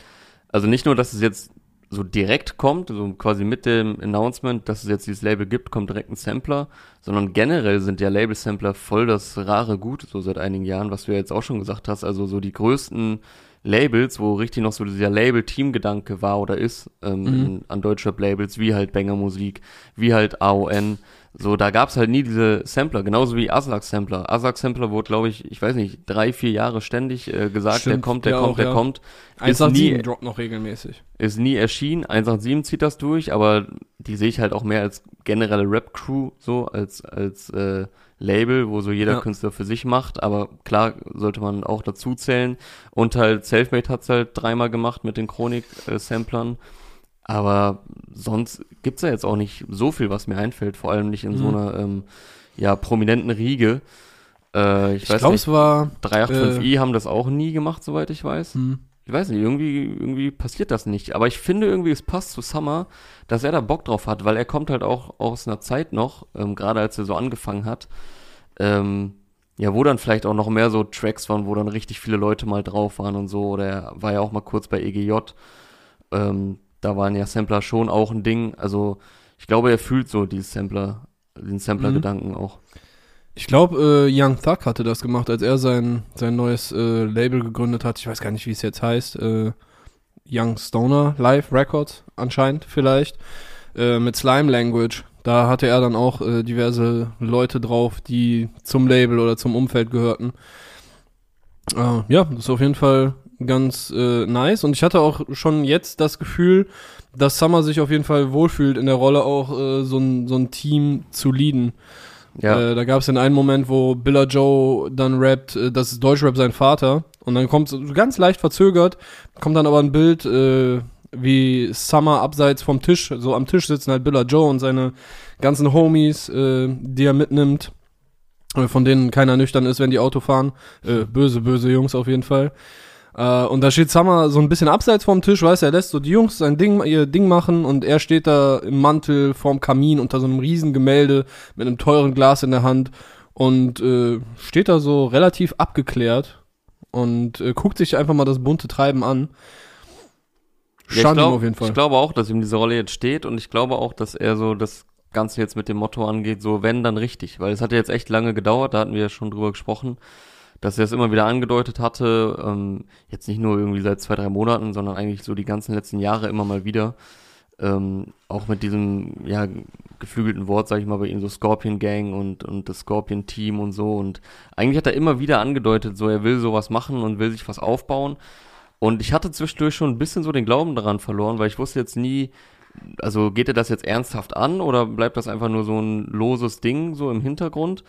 also nicht nur, dass es jetzt so direkt kommt, so quasi mit dem Announcement, dass es jetzt dieses Label gibt, kommt direkt ein Sampler, sondern generell sind ja Label-Sampler voll das rare Gut, so seit einigen Jahren, was du ja jetzt auch schon gesagt hast, also so die größten Labels, wo richtig noch so dieser Label-Team-Gedanke war oder ist, ähm,
Mhm.
in, an Deutschrap-Labels, wie halt Banger Musik, wie halt AON, so, da gab's halt nie diese Sampler, genauso wie Aslak-Sampler. Aslak-Sampler wurde, glaube ich, ich weiß nicht, drei, vier Jahre ständig äh, gesagt, der
Stimmt,
kommt, der
ja
kommt,
auch,
der
ja.
kommt. Ist
187
nie,
droppt noch regelmäßig.
ist nie erschienen. 187 zieht das durch, aber die sehe ich halt auch mehr als generelle Rap-Crew, so, als, als äh, Label, wo so jeder
Ja.
Künstler für sich macht. Aber klar sollte man auch dazu zählen. Und halt Selfmade hat's halt dreimal gemacht mit den Chronik-Samplern. Aber sonst gibt's ja jetzt auch nicht so viel, was mir einfällt, vor allem nicht in so
Mhm.
einer ähm, ja, prominenten Riege. Äh, ich,
Ich
weiß
glaube,
nicht,
es war.
385i haben das auch nie gemacht, soweit ich weiß
Hm.
Ich weiß nicht, irgendwie, irgendwie passiert das nicht. Aber ich finde irgendwie, es passt zu Summer, dass er da Bock drauf hat, weil er kommt halt auch aus einer Zeit noch, ähm, gerade als er so angefangen hat, ähm, ja, wo dann vielleicht auch noch mehr so Tracks waren, wo dann richtig viele Leute mal drauf waren und so. Oder er war ja auch mal kurz bei EGJ. Ähm, da waren ja Sampler schon auch ein Ding. Also ich glaube, er fühlt so dieses Sampler, den Sampler-Gedanken auch.
Ich glaube, äh, Young Thug hatte das gemacht, als er sein, sein neues äh, Label gegründet hat. Ich weiß gar nicht, wie es jetzt heißt. Äh, Young Stoner Live Records anscheinend vielleicht. Äh, mit Slime Language. Da hatte er dann auch äh, diverse Leute drauf, die zum Label oder zum Umfeld gehörten. Äh, ja, das ist auf jeden Fall ganz äh, nice. Und ich hatte auch schon jetzt das Gefühl, dass Summer sich auf jeden Fall wohlfühlt in der Rolle auch äh, so, ein, so ein Team zu leaden.
Ja,
Äh, da gab es den einen Moment, wo Billa Joe dann rappt, äh, das ist Deutschrap sein Vater. Und dann kommt so ganz leicht verzögert, kommt dann aber ein Bild, äh, wie Summer abseits vom Tisch, so am Tisch sitzen halt Billa Joe und seine ganzen Homies, äh, die er mitnimmt, äh, von denen keiner nüchtern ist, wenn die Auto fahren. Äh, böse, böse Jungs auf jeden Fall. Äh, und da steht Summer so ein bisschen abseits vom Tisch, weiß er lässt so die Jungs sein Ding, ihr Ding machen und er steht da im Mantel vorm Kamin unter so einem riesen Gemälde mit einem teuren Glas in der Hand und äh, steht da so relativ abgeklärt und äh, guckt sich einfach mal das bunte Treiben an.
Ja, ich,
Schande ihm
glaub,
auf jeden Fall.
ich glaube auch, dass ihm diese Rolle jetzt steht und ich glaube auch, dass er so das Ganze jetzt mit dem Motto angeht, so wenn, dann richtig. Weil es hat ja jetzt echt lange gedauert, da hatten wir ja schon drüber gesprochen, dass er es immer wieder angedeutet hatte, ähm, jetzt nicht nur irgendwie seit zwei, drei Monaten, sondern eigentlich so die ganzen letzten Jahre immer mal wieder. Ähm, auch mit diesem, ja, geflügelten Wort, sag ich mal, bei ihm so Scorpion Gang und, und das Scorpion Team und so. Und eigentlich hat er immer wieder angedeutet, so er will sowas machen und will sich was aufbauen. Und ich hatte zwischendurch schon ein bisschen so den Glauben daran verloren, weil ich wusste jetzt nie, also geht er das jetzt ernsthaft an oder bleibt das einfach nur so ein loses Ding so im Hintergrund?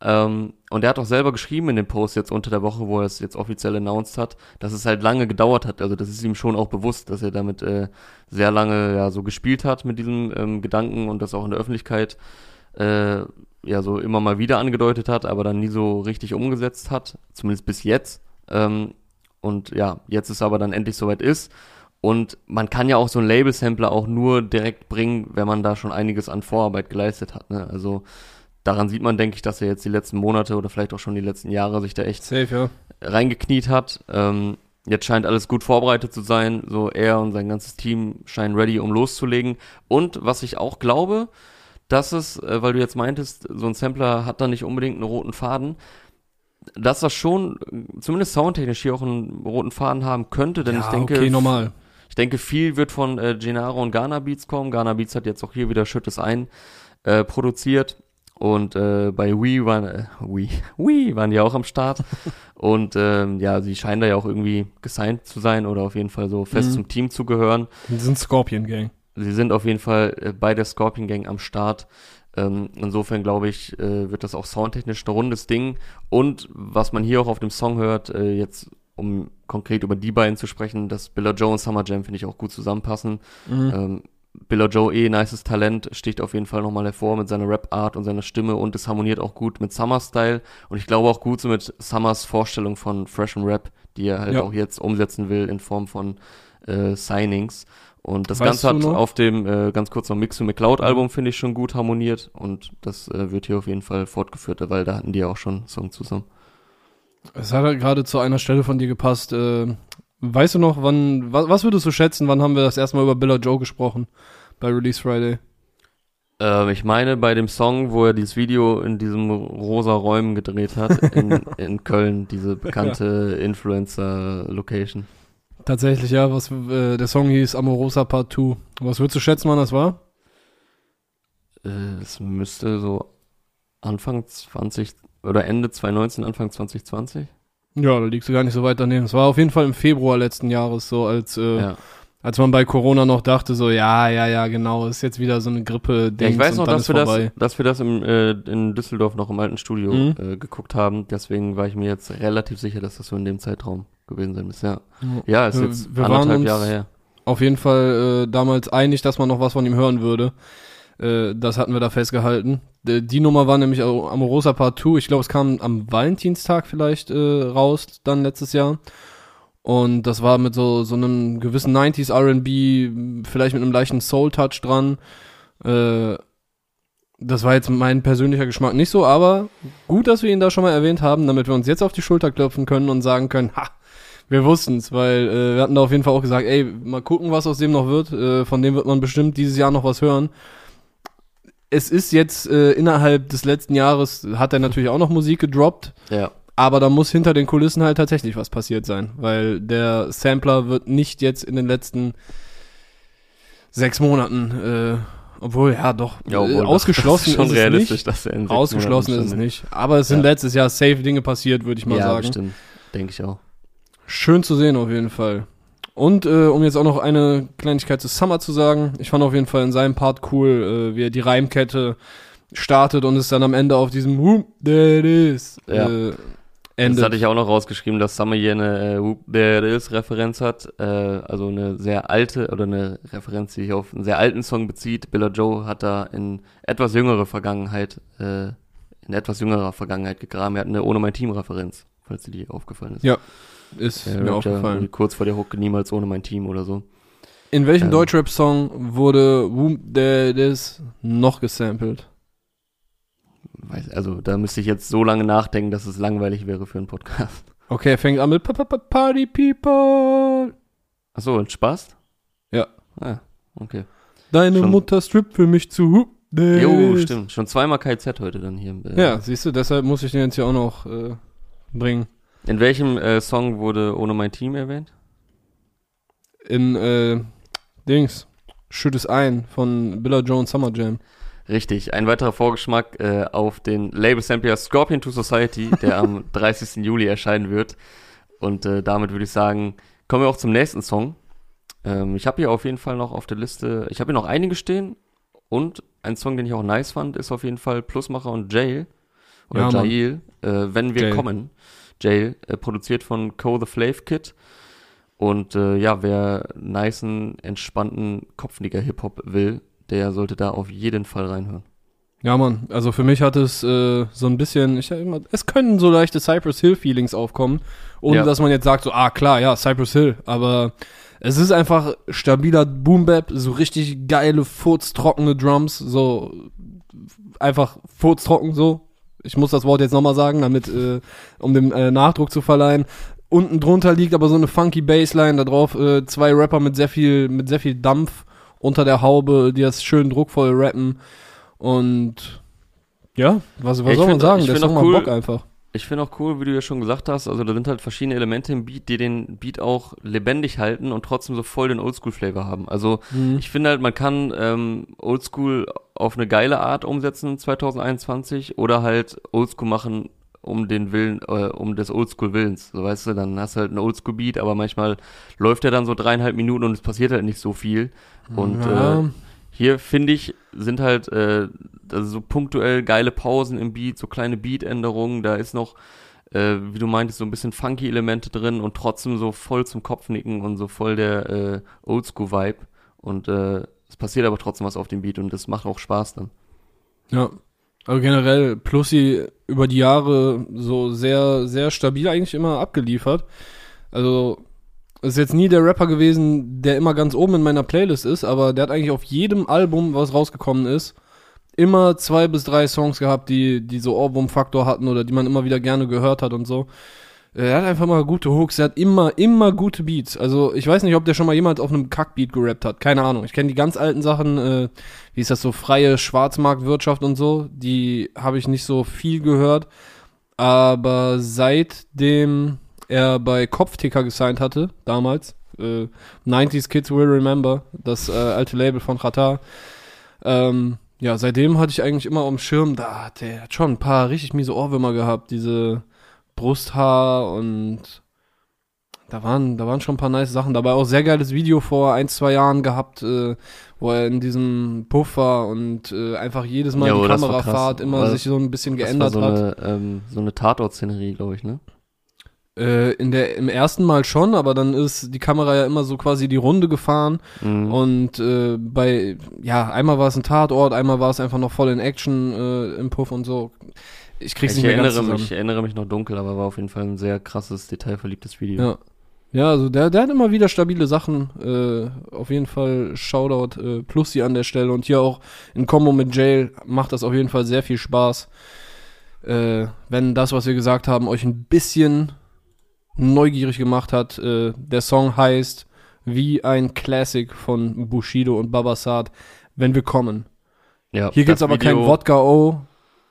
Ähm, und er hat auch selber geschrieben in dem Post jetzt unter der Woche, wo er es jetzt offiziell announced hat, dass es halt lange gedauert hat. Also das ist ihm schon auch bewusst, dass er damit äh, sehr lange ja so gespielt hat mit diesem ähm, Gedanken und das auch in der Öffentlichkeit äh, ja so immer mal wieder angedeutet hat, aber dann nie so richtig umgesetzt hat, zumindest bis jetzt. Ähm, und ja, jetzt ist aber dann endlich soweit ist. Und man kann ja auch so ein Label-Sampler auch nur direkt bringen, wenn man da schon einiges an Vorarbeit geleistet hat. Ne? Also daran sieht man, denke ich, dass er jetzt die letzten Monate oder vielleicht auch schon die letzten Jahre sich da echt
Safe, ja.
reingekniet hat. Ähm, jetzt scheint alles gut vorbereitet zu sein. So er und sein ganzes Team scheinen ready, um loszulegen. Und was ich auch glaube, dass es, äh, weil du jetzt meintest, so ein Sampler hat da nicht unbedingt einen roten Faden, dass das schon äh, zumindest soundtechnisch hier auch einen roten Faden haben könnte, denn
ja,
ich denke,
okay, normal.
ich denke, viel wird von äh, Gennaro und Ghana Beats kommen. Ghana Beats hat jetzt auch hier wieder Schüttes ein äh, produziert. Und äh, bei Wii waren, äh, Wii, Wii waren die auch am Start. und ähm, ja, sie scheinen da ja auch irgendwie gesigned zu sein oder auf jeden Fall so fest
Mhm.
zum Team zu gehören.
Die sind Scorpion Gang.
Sie sind auf jeden Fall äh, bei der Scorpion Gang am Start. Ähm, insofern glaube ich, äh, wird das auch soundtechnisch ein rundes Ding. Und was man hier auch auf dem Song hört, äh, jetzt um konkret über die beiden zu sprechen, dass Billa Joe und Summer Jam finde ich auch gut zusammenpassen.
Mhm.
Ähm, Billa Joe eh nices Talent, sticht auf jeden Fall nochmal hervor mit seiner Rap-Art und seiner Stimme und es harmoniert auch gut mit Summer Style und ich glaube auch gut so mit Summers Vorstellung von Fresh and Rap, die er halt
Ja.
auch jetzt umsetzen will in Form von äh, Signings Und das
Weißt
Ganze hat auf dem äh, ganz kurz noch Mix to McCloud Album finde ich schon gut harmoniert und das äh, wird hier auf jeden Fall fortgeführt, weil da hatten die ja auch schon einen Song zusammen.
Es hat halt gerade zu einer Stelle von dir gepasst. Äh, weißt du noch, wann, was, was würdest du schätzen, wann haben wir das erste Mal über Billa Joe gesprochen bei Release Friday?
Ähm, ich meine bei dem Song, wo er dieses Video in diesem rosa Räumen gedreht hat, in, in Köln, diese bekannte Influencer-Location.
Tatsächlich, ja, was äh, der Song hieß Amorosa Part 2. Was würdest du schätzen, wann das war?
Äh, Es müsste so Anfang 20 oder Ende 2019, Anfang 2020.
Ja, da liegst du gar nicht so weit daneben. Es war auf jeden Fall im Februar letzten Jahres, so als, äh,
Ja.
als man bei Corona noch dachte, so, ja, ja, ja, genau, ist jetzt wieder so eine grippe
Ja, ich weiß noch, dass wir, das, dass wir das im, äh, in Düsseldorf noch im alten Studio
Mhm.
äh, geguckt haben. Deswegen war ich mir jetzt relativ sicher, dass das so in dem Zeitraum gewesen sein muss. Ja,
Ja.
ist
Wir-
jetzt
wir waren
anderthalb
uns-
Jahre her.
Auf jeden Fall äh, damals einig, dass man noch was von ihm hören würde. Äh, das hatten wir da festgehalten. Die Nummer war nämlich Amorosa Part 2. Ich glaube, es kam am Valentinstag vielleicht äh, raus, dann letztes Jahr. Und das war mit so, so einem gewissen 90s RB, vielleicht mit einem leichten Soul-Touch dran. Äh, das war jetzt mein persönlicher Geschmack nicht so, aber gut, dass wir ihn da schon mal erwähnt haben, damit wir uns jetzt auf die Schulter klopfen können und sagen können, ha, wir wussten's, weil äh, wir hatten da auf jeden Fall auch gesagt, ey, mal gucken, was aus dem noch wird. Äh, von dem wird man bestimmt dieses Jahr noch was hören. Es ist jetzt äh, innerhalb des letzten Jahres, hat er natürlich auch noch Musik gedroppt,
Ja,
aber da muss hinter den Kulissen halt tatsächlich was passiert sein, weil der Sampler wird nicht jetzt in den letzten sechs Monaten, äh, obwohl, ja doch,
ja obwohl,
äh, ausgeschlossen
das ist schon
ist es
realistisch,
nicht.
dass er in
Ausgeschlossen ist
Monaten
es
schon-
nicht. Aber es sind
Ja.
letztes Jahr safe Dinge passiert, würde ich mal
ja,
sagen.
bestimmt. Denke ich auch.
Schön zu sehen auf jeden Fall. Und äh, um jetzt auch noch eine Kleinigkeit zu Summer zu sagen, ich fand auf jeden Fall in seinem Part cool, äh, wie er die Reimkette startet und es dann am Ende auf diesem Whoop, there it is
Ja.
äh,
Das
endet.
hatte ich auch noch rausgeschrieben, dass Summer hier eine äh, Whoop There It Is Referenz hat. Äh, also eine sehr alte oder eine Referenz, die sich auf einen sehr alten Song bezieht. Billa Joe hat da in etwas jüngere Vergangenheit, äh, in etwas jüngerer Vergangenheit gegraben. Er hat eine Ohne mein Team Referenz, falls dir die aufgefallen ist.
Ja, ist
Der
mir
ja
aufgefallen.
kurz vor der Hook niemals ohne mein Team oder so.
In welchem
ähm,
Deutschrap-Song wurde it is noch gesampelt?
Weiß, also da müsste ich jetzt so lange nachdenken, dass es langweilig wäre für einen Podcast.
Okay, fängt an mit Pa- Pa- Pa- Party People.
Achso, und Spaß?
Ja.
Ah, okay.
Deine
Schon-
Mutter strippt für mich zu there
Jo, stimmt. Schon zweimal KZ heute dann hier. Äh,
Ja, siehst du, deshalb muss ich den jetzt hier auch noch äh, bringen.
In welchem äh, Song wurde ohne mein Team erwähnt?
In äh, Dings, Schütt es ein von Billa Jones Summer Jam.
Richtig, ein weiterer Vorgeschmack äh, auf den Label-Sampler Scorpion to Society, der am 30. Juli erscheinen wird. Und äh, damit würde ich sagen, kommen wir auch zum nächsten Song. Ähm, ich habe hier auf jeden Fall noch auf der Liste, ich habe hier noch einige stehen. Und ein Song, den ich auch nice fand, ist auf jeden Fall Plusmacher und Jail. Oder
Ja.
Jail, äh, Wenn wir
Jail.
kommen. Jail, äh, produziert von Co. The Flav Kid. Und äh, ja, wer nicen, entspannten Kopfnicker-Hip-Hop will, der sollte da auf jeden Fall reinhören.
Ja, Mann, also für mich hat es äh, so ein bisschen, ich immer, es können so leichte Cypress Hill Feelings aufkommen, ohne
Ja.
dass man jetzt sagt so, ah klar, ja, Cypress Hill, aber es ist einfach stabiler Boom Bap, so richtig geile furztrockene Drums, so einfach furztrocken so. Ich muss das Wort jetzt nochmal sagen, damit äh, um dem äh, Nachdruck zu verleihen. Unten drunter liegt aber so eine funky Bassline, da drauf äh, zwei Rapper mit sehr viel mit sehr viel Dampf unter der Haube, die das schön druckvoll rappen. Und ja, was, was
ich
soll man
find-
sagen? Der
auch
macht
cool-
Bock einfach.
Ich finde auch cool, wie du ja schon gesagt hast, also da sind halt verschiedene Elemente im Beat, die den Beat auch lebendig halten und trotzdem so voll den Oldschool-Flavor haben. Also
Mhm.
ich finde halt, man kann ähm, Oldschool auf eine geile Art umsetzen 2021 oder halt Oldschool machen um den Willen, äh, um des Oldschool-Willens. So weißt du, dann hast du halt einen Oldschool-Beat, aber manchmal läuft der dann so dreieinhalb Minuten und es passiert halt nicht so viel. Und
ja,
äh, hier finde ich, sind halt äh, also so punktuell geile Pausen im Beat, so kleine Beat-Änderungen. Da ist noch, äh, wie du meintest, so ein bisschen funky Elemente drin und trotzdem so voll zum Kopfnicken und so voll der äh, Oldschool-Vibe. Und äh, es passiert aber trotzdem was auf dem Beat und das macht auch Spaß dann.
ja. Also generell Plussi über die Jahre so sehr, sehr stabil eigentlich immer abgeliefert. Also ist jetzt nie der Rapper gewesen, der immer ganz oben in meiner Playlist ist, aber der hat eigentlich auf jedem Album, was rausgekommen ist, immer zwei bis drei Songs gehabt, die, die so Ohrwurm-Faktor hatten oder die man immer wieder gerne gehört hat und so. Er hat einfach mal gute Hooks, er hat immer, immer gute Beats. Also ich weiß nicht, ob der schon mal jemand auf einem Kackbeat gerappt hat. Keine Ahnung. Ich kenne die ganz alten Sachen, äh, wie ist das so, freie Schwarzmarktwirtschaft und so. Die habe ich nicht so viel gehört. Aber seitdem er bei Kopfticker gesigned hatte, damals, äh, 90s Kids Will Remember, das äh, alte Label von Qatar, ähm, ja, seitdem hatte ich eigentlich immer dem Schirm, da hat der hat schon ein paar richtig miese Ohrwürmer gehabt, diese Brusthaar und da waren, da waren schon ein paar nice Sachen dabei. Auch sehr geiles Video vor ein, zwei Jahren gehabt, äh, wo er in diesem Puff war und äh, einfach jedes Mal
Ja,
die Kamerafahrt immer
Das-
sich so ein bisschen geändert
so
hat.
eine, ähm, so eine Tatort-Szenerie, glaube ich, ne?
Äh, in der, Im ersten Mal schon, aber dann ist die Kamera ja immer so quasi die Runde gefahren
Mhm.
und äh, bei, ja, einmal war es ein Tatort, einmal war es einfach noch voll in Action äh, im Puff und so. Ich krieg's
ich
nicht mehr ganz
erinnere
zusammen.
mich, ich erinnere mich noch dunkel, aber war auf jeden Fall ein sehr krasses, detailverliebtes Video.
Ja. Ja, also der, der hat immer wieder stabile Sachen. Äh, auf jeden Fall Shoutout äh, Plussi an der Stelle. Und hier auch in Kombo mit Jail macht das auf jeden Fall sehr viel Spaß. Äh, wenn das, was wir gesagt haben, euch ein bisschen neugierig gemacht hat. Äh, der Song heißt wie ein Classic von Bushido und Babasat, wenn wir kommen.
Ja,
Hier gibt's
das
aber kein
Video-
Wodka O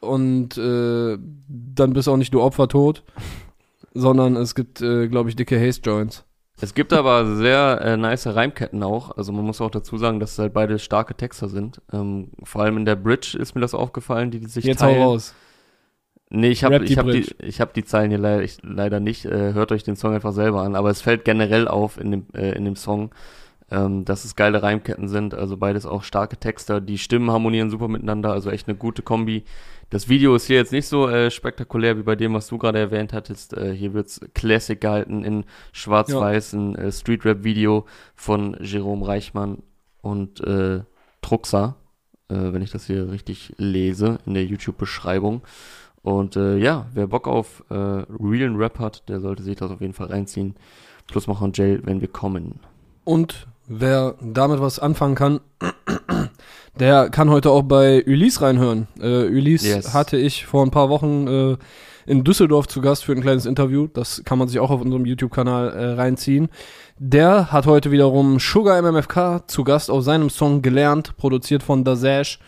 und äh, dann bist auch nicht du Opfer tot, sondern es gibt, äh, glaube ich, dicke Haze Joints.
Es gibt aber sehr äh, nice Reimketten auch. Also man muss auch dazu sagen, dass halt beide starke Texter sind. Ähm, vor allem in der Bridge ist mir das aufgefallen, die, die sich
Jetzt
teilen.
hau raus.
Nee, ich habe ich hab die, ich hab die Zeilen hier leider, ich, leider nicht. Äh, hört euch den Song einfach selber an. Aber es fällt generell auf in dem, äh, in dem Song, ähm, dass es geile Reimketten sind. Also beides auch starke Texter. Die Stimmen harmonieren super miteinander. Also echt eine gute Kombi. Das Video ist hier jetzt nicht so äh, spektakulär wie bei dem, was du gerade erwähnt hattest. Äh, hier wird's Classic gehalten in schwarz-weiß, ein äh, Street-Rap-Video von Jerome Reichmann und äh, Truxa, äh, wenn ich das hier richtig lese in der YouTube-Beschreibung. Und äh, ja, wer Bock auf äh, realen Rap hat, der sollte sich das auf jeden Fall reinziehen. Plus machen Jail, wenn wir kommen.
Und wer damit was anfangen kann, der kann heute auch bei Ulysse reinhören. Äh, Ulysse
Yes.
hatte ich vor ein paar Wochen äh, in Düsseldorf zu Gast für ein kleines Interview. Das kann man sich auch auf unserem YouTube-Kanal äh, reinziehen. Der hat heute wiederum Sugar MMFK zu Gast auf seinem Song Gelernt, produziert von Dazash.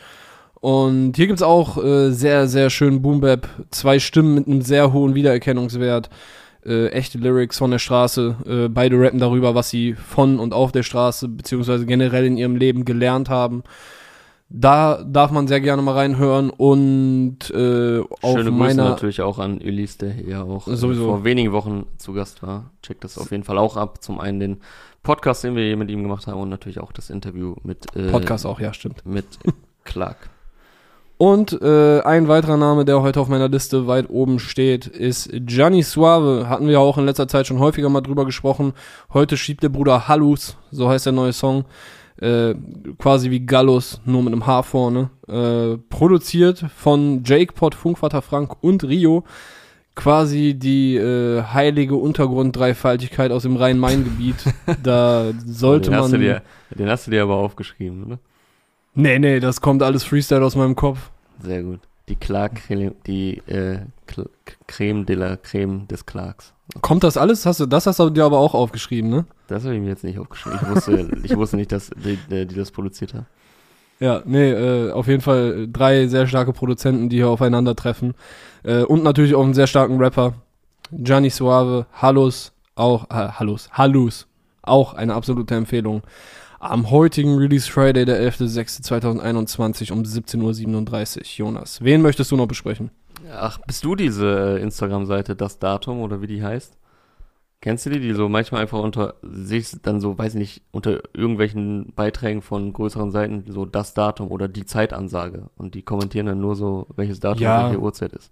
Und hier gibt's auch äh, sehr, sehr schön Boombap. Zwei Stimmen mit einem sehr hohen Wiedererkennungswert. Äh, echte Lyrics von der Straße. Äh, beide rappen darüber, was sie von und auf der Straße, beziehungsweise generell in ihrem Leben gelernt haben. Da darf man sehr gerne mal reinhören und äh, auf
Schöne Grüße
meiner
natürlich auch an Ulysse, der hier auch äh,
Sowieso.
vor wenigen Wochen zu Gast war. Checkt das auf jeden Fall auch ab. Zum einen den Podcast, den wir hier mit ihm gemacht haben und natürlich auch das Interview mit, äh,
Podcast auch, ja, stimmt.
mit Clark.
Und äh, ein weiterer Name, der heute auf meiner Liste weit oben steht, ist Gianni Suave. Hatten wir ja auch in letzter Zeit schon häufiger mal drüber gesprochen. Heute schiebt der Bruder Hallus, so heißt der neue Song. Äh, quasi wie Gallus, nur mit einem H vorne. Äh, produziert von Jake Pot, Funkvater Frank und Rio. Quasi die äh, heilige Untergrund-Dreifaltigkeit aus dem Rhein-Main-Gebiet. da sollte
den hast
man.
Du dir, den hast du dir aber aufgeschrieben, oder?
Nee, nee, das kommt alles Freestyle aus meinem Kopf.
Sehr gut. Die Clark, die äh, Creme de la Creme des Clarks.
Kommt das alles? Hast du, das hast du dir aber auch aufgeschrieben, ne?
Das habe ich mir jetzt nicht aufgeschrieben. Ich wusste, ich wusste nicht, dass die, die, die das produziert haben.
Ja, nee, äh, auf jeden Fall drei sehr starke Produzenten, die hier aufeinandertreffen. Äh, und natürlich auch einen sehr starken Rapper. Gianni Suave, Hallus, auch, äh, Hallus, Hallus, auch eine absolute Empfehlung. Am heutigen Release Friday, der 11.06.2021 um 17.37 Uhr. Jonas, wen möchtest du noch besprechen?
Ach, bist du diese äh, Instagram-Seite, das Datum oder wie die heißt? Kennst du die, die so manchmal einfach unter sich dann so, weiß ich nicht, unter irgendwelchen Beiträgen von größeren Seiten so das Datum oder die Zeitansage und die kommentieren dann nur so, welches Datum
Ja.
welche Uhrzeit ist.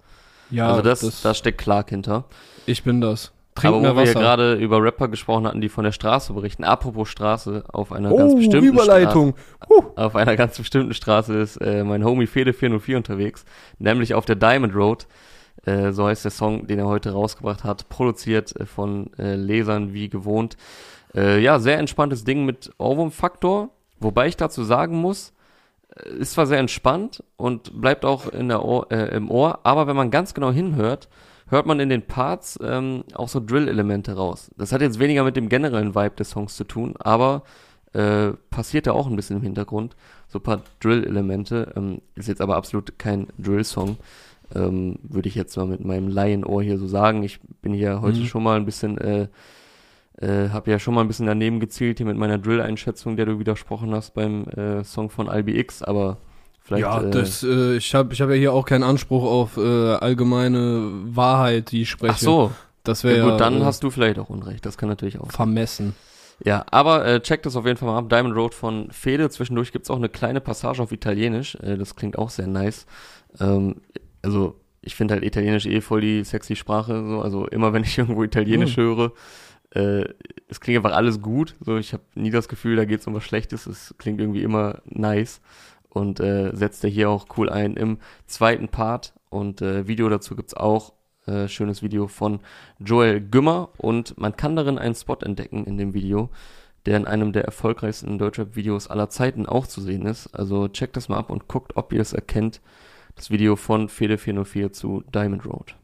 Ja,
also das, da steckt Clark hinter.
ich bin das. Trink
Aber wo wir gerade über Rapper gesprochen hatten, die von der Straße berichten. Apropos Straße, auf einer
oh,
ganz bestimmten
Überleitung.
Straße, auf einer ganz bestimmten Straße ist äh, mein Homie Fede 404 unterwegs, nämlich auf der Diamond Road. Äh, so heißt der Song, den er heute rausgebracht hat, produziert äh, von äh, Lesern wie gewohnt. Äh, ja, sehr entspanntes Ding mit Ohrwurm-Faktor, wobei ich dazu sagen muss, äh, ist zwar sehr entspannt und bleibt auch in der Ohr, im Ohr, aber wenn man ganz genau hinhört, hört man in den Parts ähm, auch so Drill-Elemente raus. Das hat jetzt weniger mit dem generellen Vibe des Songs zu tun, aber äh, passiert da auch ein bisschen im Hintergrund. So ein paar Drill-Elemente. Ähm, ist jetzt aber absolut kein Drill-Song. Ähm, Würde ich jetzt mal mit meinem Laienohr hier so sagen. Ich bin hier heute
Mhm.
schon mal ein bisschen, äh, äh, habe ja schon mal ein bisschen daneben gezielt hier mit meiner Drill-Einschätzung, der du widersprochen hast beim äh, Song von Albi X, aber vielleicht.
ja,
äh,
das, äh, ich habe ich hab ja hier auch keinen Anspruch auf äh, allgemeine Wahrheit, die ich spreche.
Ach so,
Das
ja,
wäre
gut, dann
äh,
hast du vielleicht auch Unrecht. Das kann natürlich auch. sein.
vermessen.
Ja, aber äh, checkt das auf jeden Fall mal ab. Diamond Road von Fede. Zwischendurch gibt's auch eine kleine Passage auf Italienisch. Äh, das klingt auch sehr nice. Ähm, also, ich finde halt Italienisch eh voll die sexy Sprache. So. Also, immer wenn ich irgendwo Italienisch höre, äh, es klingt einfach alles gut. So, ich habe nie das Gefühl, da geht's um was Schlechtes. Es klingt irgendwie immer nice. Und äh, setzt er hier auch cool ein im zweiten Part. Und äh, Video dazu gibt's auch. Äh, schönes Video von Joel Gümmer und man kann darin einen Spot entdecken in dem Video, der in einem der erfolgreichsten Deutschrap-Videos aller Zeiten auch zu sehen ist. Also checkt das mal ab und guckt, ob ihr es erkennt. Das Video von Fede 404 zu Diamond Road.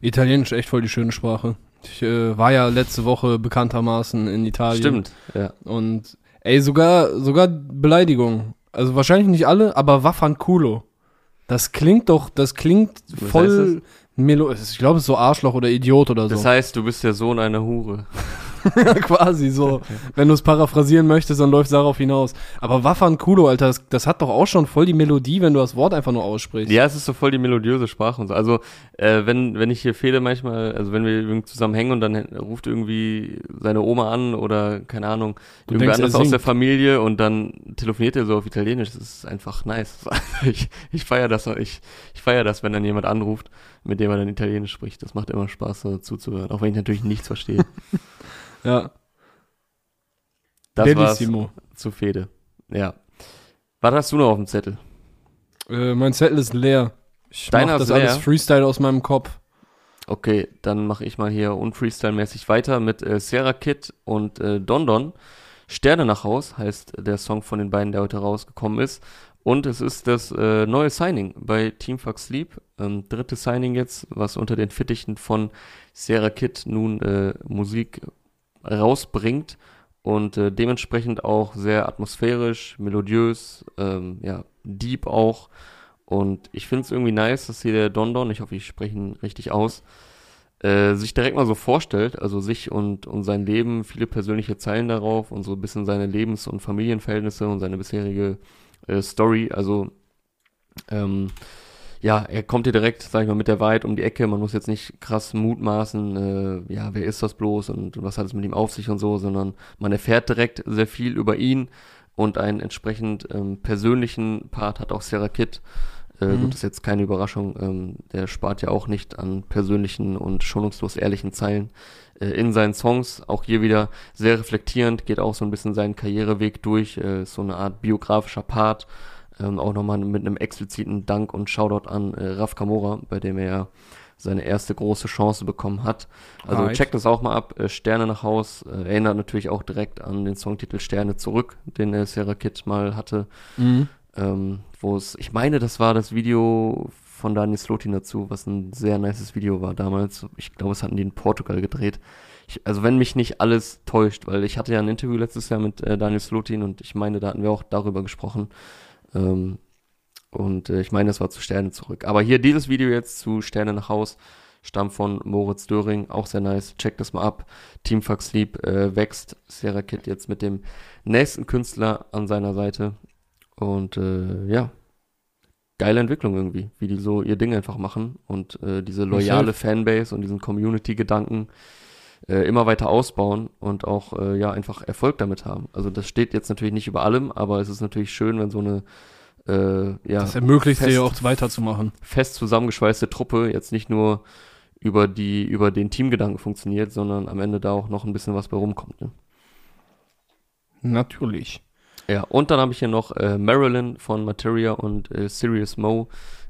Italienisch echt voll die schöne Sprache. Ich äh, war ja letzte Woche bekanntermaßen in Italien.
Stimmt, ja.
Und ey, sogar, sogar Beleidigung. Also wahrscheinlich nicht alle, aber Waffanculo. Das klingt doch, das klingt
Was
voll Melo. Ich glaube, es ist so Arschloch oder Idiot oder so.
Das heißt, du bist der Sohn einer Hure.
Quasi so. Wenn du es paraphrasieren möchtest, dann läuft darauf hinaus. Aber Waffanculo, Alter, das, das hat doch auch schon voll die Melodie, wenn du das Wort einfach nur aussprichst.
Ja, es ist so voll die melodiöse Sprache und so. Also, äh, wenn, wenn ich hier fehle manchmal, also wenn wir irgendwie zusammen hängen und dann ruft irgendwie seine Oma an oder, keine Ahnung,
Du
irgendwer
denkst, er
anders aus der Familie und dann telefoniert er so auf Italienisch. Das ist einfach nice. ich ich feiere das, ich, ich feier das, wenn dann jemand anruft, mit dem er dann Italienisch spricht. Das macht immer Spaß, so zuzuhören, auch wenn ich natürlich nichts verstehe.
Ja.
Das war's
Bellissimo.
zu Fede. Ja. Was hast du noch auf dem Zettel?
Äh, mein Zettel ist leer. Ich
Deiner
mach das
ist leer?
alles Freestyle aus meinem Kopf.
Okay, dann mache ich mal hier unfreestyle-mäßig weiter mit äh, Sarah Kid und äh, Don Don. Sterne nach Haus heißt der Song von den beiden, der heute rausgekommen ist. Und es ist das äh, neue Signing bei Team Fuck Sleep. Ähm, dritte Signing jetzt, was unter den Fittichen von Sarah Kid nun äh, Musik rausbringt. Und äh, dementsprechend auch sehr atmosphärisch, melodiös, ähm, ja, deep auch. Und ich finde es irgendwie nice, dass hier der Don Don, ich hoffe, ich spreche ihn richtig aus, äh, sich direkt mal so vorstellt, also sich und, und sein Leben, viele persönliche Zeilen darauf und so ein bisschen seine Lebens- und Familienverhältnisse und seine bisherige äh, Story. Also, ähm, ja, er kommt hier direkt, sag ich mal, mit der Wahrheit um die Ecke. Man muss jetzt nicht krass mutmaßen, äh, ja, wer ist das bloß und was hat es mit ihm auf sich und so, sondern man erfährt direkt sehr viel über ihn und einen entsprechend ähm, persönlichen Part hat auch Sarah Kid. Äh,
Mhm.
Gut, das ist jetzt keine Überraschung. Ähm, der spart ja auch nicht an persönlichen und schonungslos ehrlichen Zeilen äh, in seinen Songs. Auch hier wieder sehr reflektierend, geht auch so ein bisschen seinen Karriereweg durch. Äh, ist so eine Art biografischer Part. Ähm, auch nochmal mit einem expliziten Dank und Shoutout an äh, Raf Kamora, bei dem er ja seine erste große Chance bekommen hat. Also
Right.
checkt das auch mal ab. Äh, Sterne nach Haus äh, erinnert natürlich auch direkt an den Songtitel Sterne zurück, den äh, Sarah Kid mal hatte
Mhm.
ähm, wo es, ich meine, das war das Video von Daniel Slotin dazu, was ein sehr nices Video war damals. Ich glaube, es hatten die in Portugal gedreht. Ich, also wenn mich nicht alles täuscht, weil ich hatte ja ein Interview letztes Jahr mit äh, Daniel Slotin und ich meine, da hatten wir auch darüber gesprochen. Ähm, und äh, ich meine, das war zu Sterne zurück. Aber hier dieses Video jetzt zu Sterne nach Haus stammt von Moritz Döring, auch sehr nice. Checkt das mal ab. Team Fuck Sleep äh, wächst. Sarah Kid jetzt mit dem nächsten Künstler an seiner Seite. Und äh, ja, geile Entwicklung irgendwie, wie die so ihr Ding einfach machen und äh, diese loyale Fanbase und diesen Community-Gedanken äh, immer weiter ausbauen und auch äh, ja einfach Erfolg damit haben. Also das steht jetzt natürlich nicht über allem, aber es ist natürlich schön, wenn so eine äh, ja,
Das ermöglicht
fest-
dir auch weiterzumachen.
fest zusammengeschweißte Truppe jetzt nicht nur über die über den Teamgedanken funktioniert, sondern am Ende da auch noch ein bisschen was bei rumkommt. Ne?
Natürlich.
Ja, und dann habe ich hier noch äh, Marilyn von Materia und äh, Sirius Mo.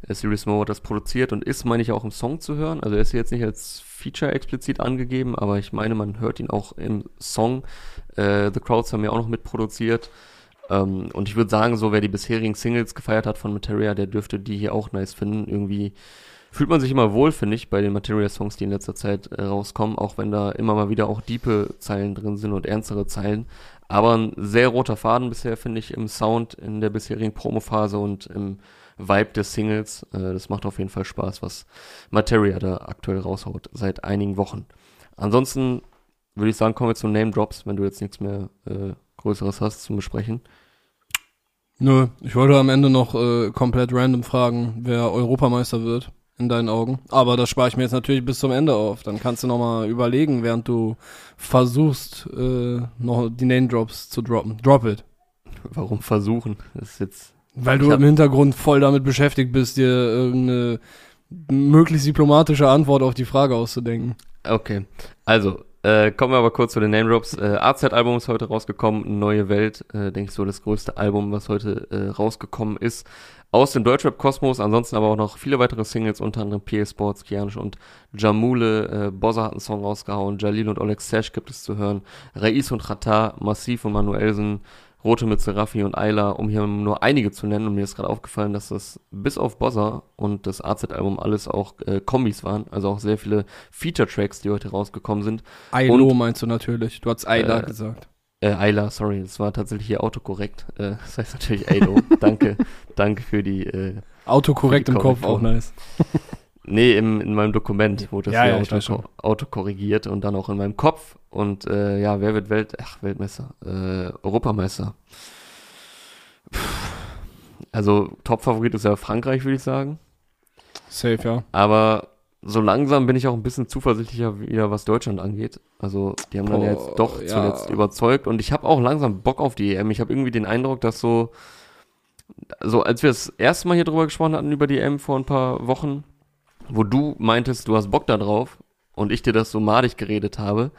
Äh, Sirius Mo hat das produziert und ist, meine ich, auch im Song zu hören. Also er ist hier jetzt nicht als Feature explizit angegeben, aber ich meine, man hört ihn auch im Song. Äh, The Crowds haben ja auch noch mitproduziert. Ähm, und ich würde sagen, so wer die bisherigen Singles gefeiert hat von Materia, der dürfte die hier auch nice finden. Irgendwie fühlt man sich immer wohl, finde ich, bei den Materia-Songs, die in letzter Zeit äh, rauskommen, auch wenn da immer mal wieder auch diepe Zeilen drin sind und ernstere Zeilen. Aber ein sehr roter Faden bisher, finde ich, im Sound in der bisherigen Promophase und im Vibe des Singles. Äh, das macht auf jeden Fall Spaß, was Materia da aktuell raushaut, seit einigen Wochen. Ansonsten würde ich sagen, kommen wir zu Name Drops, wenn du jetzt nichts mehr äh, Größeres hast zum Besprechen.
Nö, ich wollte am Ende noch äh, komplett random fragen, wer Europameister wird in deinen Augen. Aber das spare ich mir jetzt natürlich bis zum Ende auf. Dann kannst du nochmal überlegen, während du versuchst, äh, noch die Name Drops zu droppen. Drop it.
Warum versuchen? Das ist jetzt.
Weil du im Hintergrund voll damit beschäftigt bist, dir irgendeine möglichst diplomatische Antwort auf die Frage auszudenken.
Okay. Also, äh, kommen wir aber kurz zu den Name Drops. Äh, AZ-Album ist heute rausgekommen, Neue Welt, äh, denke ich so das größte Album, was heute äh, rausgekommen ist. Aus dem Deutschrap-Kosmos, ansonsten aber auch noch viele weitere Singles, unter anderem PA Sports, Kianisch und Jamule. Äh, Bossa hat einen Song rausgehauen, Jalil und Oleg Sesh gibt es zu hören, Raiz und Khatar, Massiv und Manuelsen, Rote mit Serafi und Ayla, um hier nur einige zu nennen. Und mir ist gerade aufgefallen, dass das bis auf Bossa und das AZ-Album alles auch äh, Kombis waren. Also auch sehr viele Feature-Tracks, die heute rausgekommen sind.
Ailo meinst du natürlich. Du hast Ayla
Äh,
gesagt.
Äh, Ayla, sorry, das war tatsächlich hier autokorrekt. Äh, das heißt natürlich Aylo. danke, danke für die. Äh,
Autokorrekt
die
im Kopf, auch nice.
nee, im, in meinem Dokument wurde das
Ja,
hier
ja,
auto, autokorrigiert und dann auch in meinem Kopf. Und äh, ja, wer wird Welt, ach, Weltmeister, äh, Europameister. Puh. Also Top-Favorit ist ja Frankreich, würde ich sagen.
Safe, ja.
Aber so langsam bin ich auch ein bisschen zuversichtlicher wieder, was Deutschland angeht. Also die haben dann ja
Boah,
jetzt doch
ja.
zuletzt überzeugt und ich habe auch langsam Bock auf die EM. Ich habe irgendwie den Eindruck, dass so, so als wir das erste Mal hier drüber gesprochen hatten über die EM vor ein paar Wochen, wo du meintest, du hast Bock da drauf und ich dir das so madig geredet habe,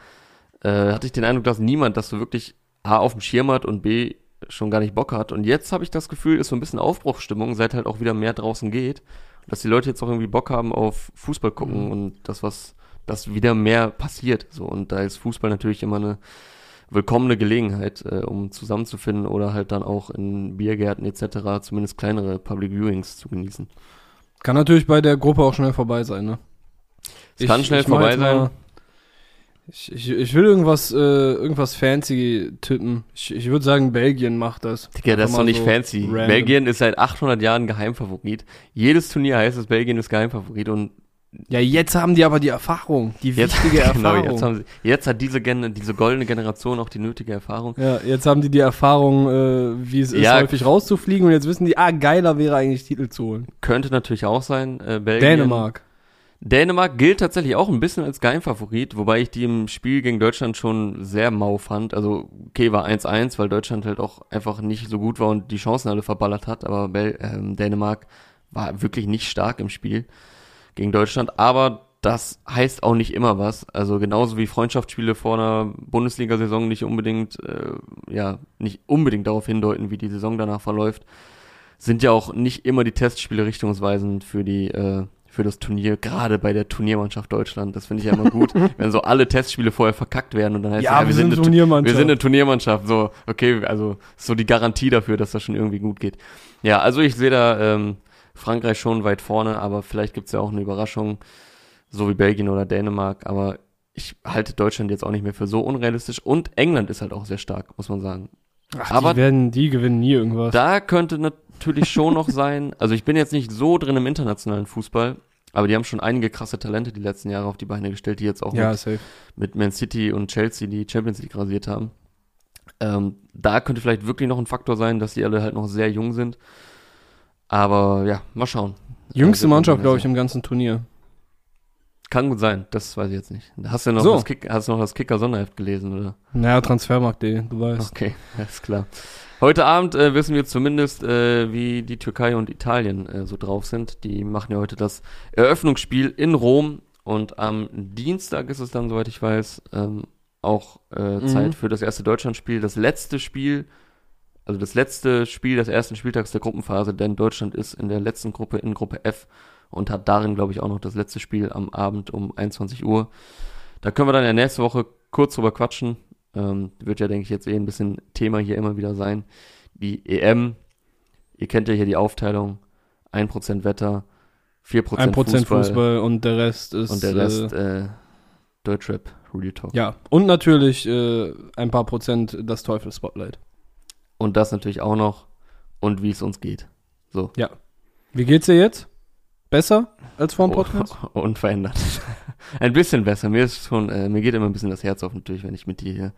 äh, hatte ich den Eindruck, dass niemand das so wirklich A auf dem Schirm hat und B schon gar nicht Bock hat. Und jetzt habe ich das Gefühl, ist so ein bisschen Aufbruchsstimmung, seit halt auch wieder mehr draußen geht dass die Leute jetzt auch irgendwie Bock haben auf Fußball gucken
Mhm.
und das, was, dass wieder mehr passiert. So, und da ist Fußball natürlich immer eine willkommene Gelegenheit, äh, um zusammenzufinden oder halt dann auch in Biergärten etc. zumindest kleinere Public Viewings zu genießen.
Kann natürlich bei der Gruppe auch schnell vorbei sein, ne?
Es kann schnell vorbei sein.
Ich, ich, ich will irgendwas, äh, irgendwas fancy tippen. Ich, ich würde sagen, Belgien macht das.
Digga, das ist doch nicht
so
fancy.
random.
Belgien ist seit 800 Jahren Geheimfavorit. Jedes Turnier heißt es, Belgien ist Geheimfavorit und
Ja, jetzt haben die aber die Erfahrung, die
jetzt,
wichtige
genau,
Erfahrung.
jetzt, haben sie, jetzt hat diese, Gen diese goldene Generation auch die nötige Erfahrung.
ja, jetzt haben die die Erfahrung, äh, wie es ist,
Ja.
häufig rauszufliegen und jetzt wissen die, ah, geiler wäre eigentlich Titel zu holen.
Könnte natürlich auch sein, äh, Belgien.
Dänemark.
Dänemark gilt tatsächlich auch ein bisschen als Geheimfavorit, wobei ich die im Spiel gegen Deutschland schon sehr mau fand. Also, okay, war 1-1, weil Deutschland halt auch einfach nicht so gut war und die Chancen alle verballert hat, aber Bel ähm, Dänemark war wirklich nicht stark im Spiel gegen Deutschland, aber das heißt auch nicht immer was. Also genauso wie Freundschaftsspiele vor einer Bundesliga-Saison nicht unbedingt, äh, ja, nicht unbedingt darauf hindeuten, wie die Saison danach verläuft, sind ja auch nicht immer die Testspiele richtungsweisend für die, äh, für das Turnier, gerade bei der Turniermannschaft Deutschland. Das finde ich ja immer gut, wenn so alle Testspiele vorher verkackt werden und dann heißt
Ja,
es,
wir sind
eine Tu-
Turniermannschaft.
wir sind eine Turniermannschaft. So, okay, also so die Garantie dafür, dass das schon irgendwie gut geht. Ja, also ich sehe da ähm, Frankreich schon weit vorne, aber vielleicht gibt's ja auch eine Überraschung, so wie Belgien oder Dänemark, aber ich halte Deutschland jetzt auch nicht mehr für so unrealistisch und England ist halt auch sehr stark, muss man sagen.
Ach,
Aber-
die werden, die gewinnen nie irgendwas.
Da könnte natürlich schon noch sein, also ich bin jetzt nicht so drin im internationalen Fußball, aber die haben schon einige krasse Talente die letzten Jahre auf die Beine gestellt, die jetzt auch
ja,
mit,
safe.
mit Man City und Chelsea die Champions League rasiert haben. Ähm, da könnte vielleicht wirklich noch ein Faktor sein, dass die alle halt noch sehr jung sind. Aber ja, mal schauen.
Jüngste
man
Mannschaft,
dann
glaube ich, im ganzen Turnier.
Kann gut sein, das weiß ich jetzt nicht. Hast du noch,
So.
das, Kick, hast du noch das Kicker-Sonderheft gelesen, oder?
Naja, Transfermarkt.de, du weißt.
Okay, alles klar. Heute Abend äh, wissen wir zumindest, äh, wie die Türkei und Italien äh, so drauf sind. Die machen ja heute das Eröffnungsspiel in Rom und am Dienstag ist es dann, soweit ich weiß, ähm, auch äh,
Mhm.
Zeit für das erste Deutschlandspiel. Das letzte Spiel also das letzte Spiel des ersten Spieltags der Gruppenphase, denn Deutschland ist in der letzten Gruppe in Gruppe F und hat darin, glaube ich, auch noch das letzte Spiel am Abend um 21 Uhr. Da können wir dann ja nächste Woche kurz drüber quatschen. Ähm, wird ja, denke ich, jetzt eh ein bisschen Thema hier immer wieder sein. Die EM, ihr kennt ja hier die Aufteilung, 1% Wetter, 4%
1% Fußball,
Fußball,
und der Rest ist.
und der Rest äh, Deutschrap, Real Talk.
Ja, und natürlich äh, ein paar Prozent das Teufel-Spotlight.
Und das natürlich auch noch und wie es uns geht. So.
Wie geht's dir jetzt? Besser als vor dem
Oh,
Podcast?
Unverändert. ein bisschen besser. Mir ist schon, äh, mir geht immer ein bisschen das Herz auf natürlich, wenn ich mit dir hier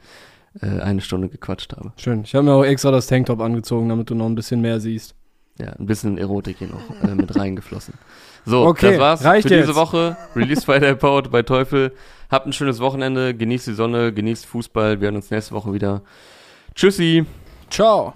äh, eine Stunde gequatscht habe.
Schön. Ich habe mir auch extra das Tanktop angezogen, damit du noch ein bisschen mehr siehst.
Ja, ein bisschen Erotik hier noch äh, mit reingeflossen. So,
Okay,
das war's
reicht
für diese
jetzt.
Woche. Release Friday Powered bei Teufel. Habt ein schönes Wochenende, genießt die Sonne, genießt Fußball. Wir hören uns nächste Woche wieder. Tschüssi.
Ciao.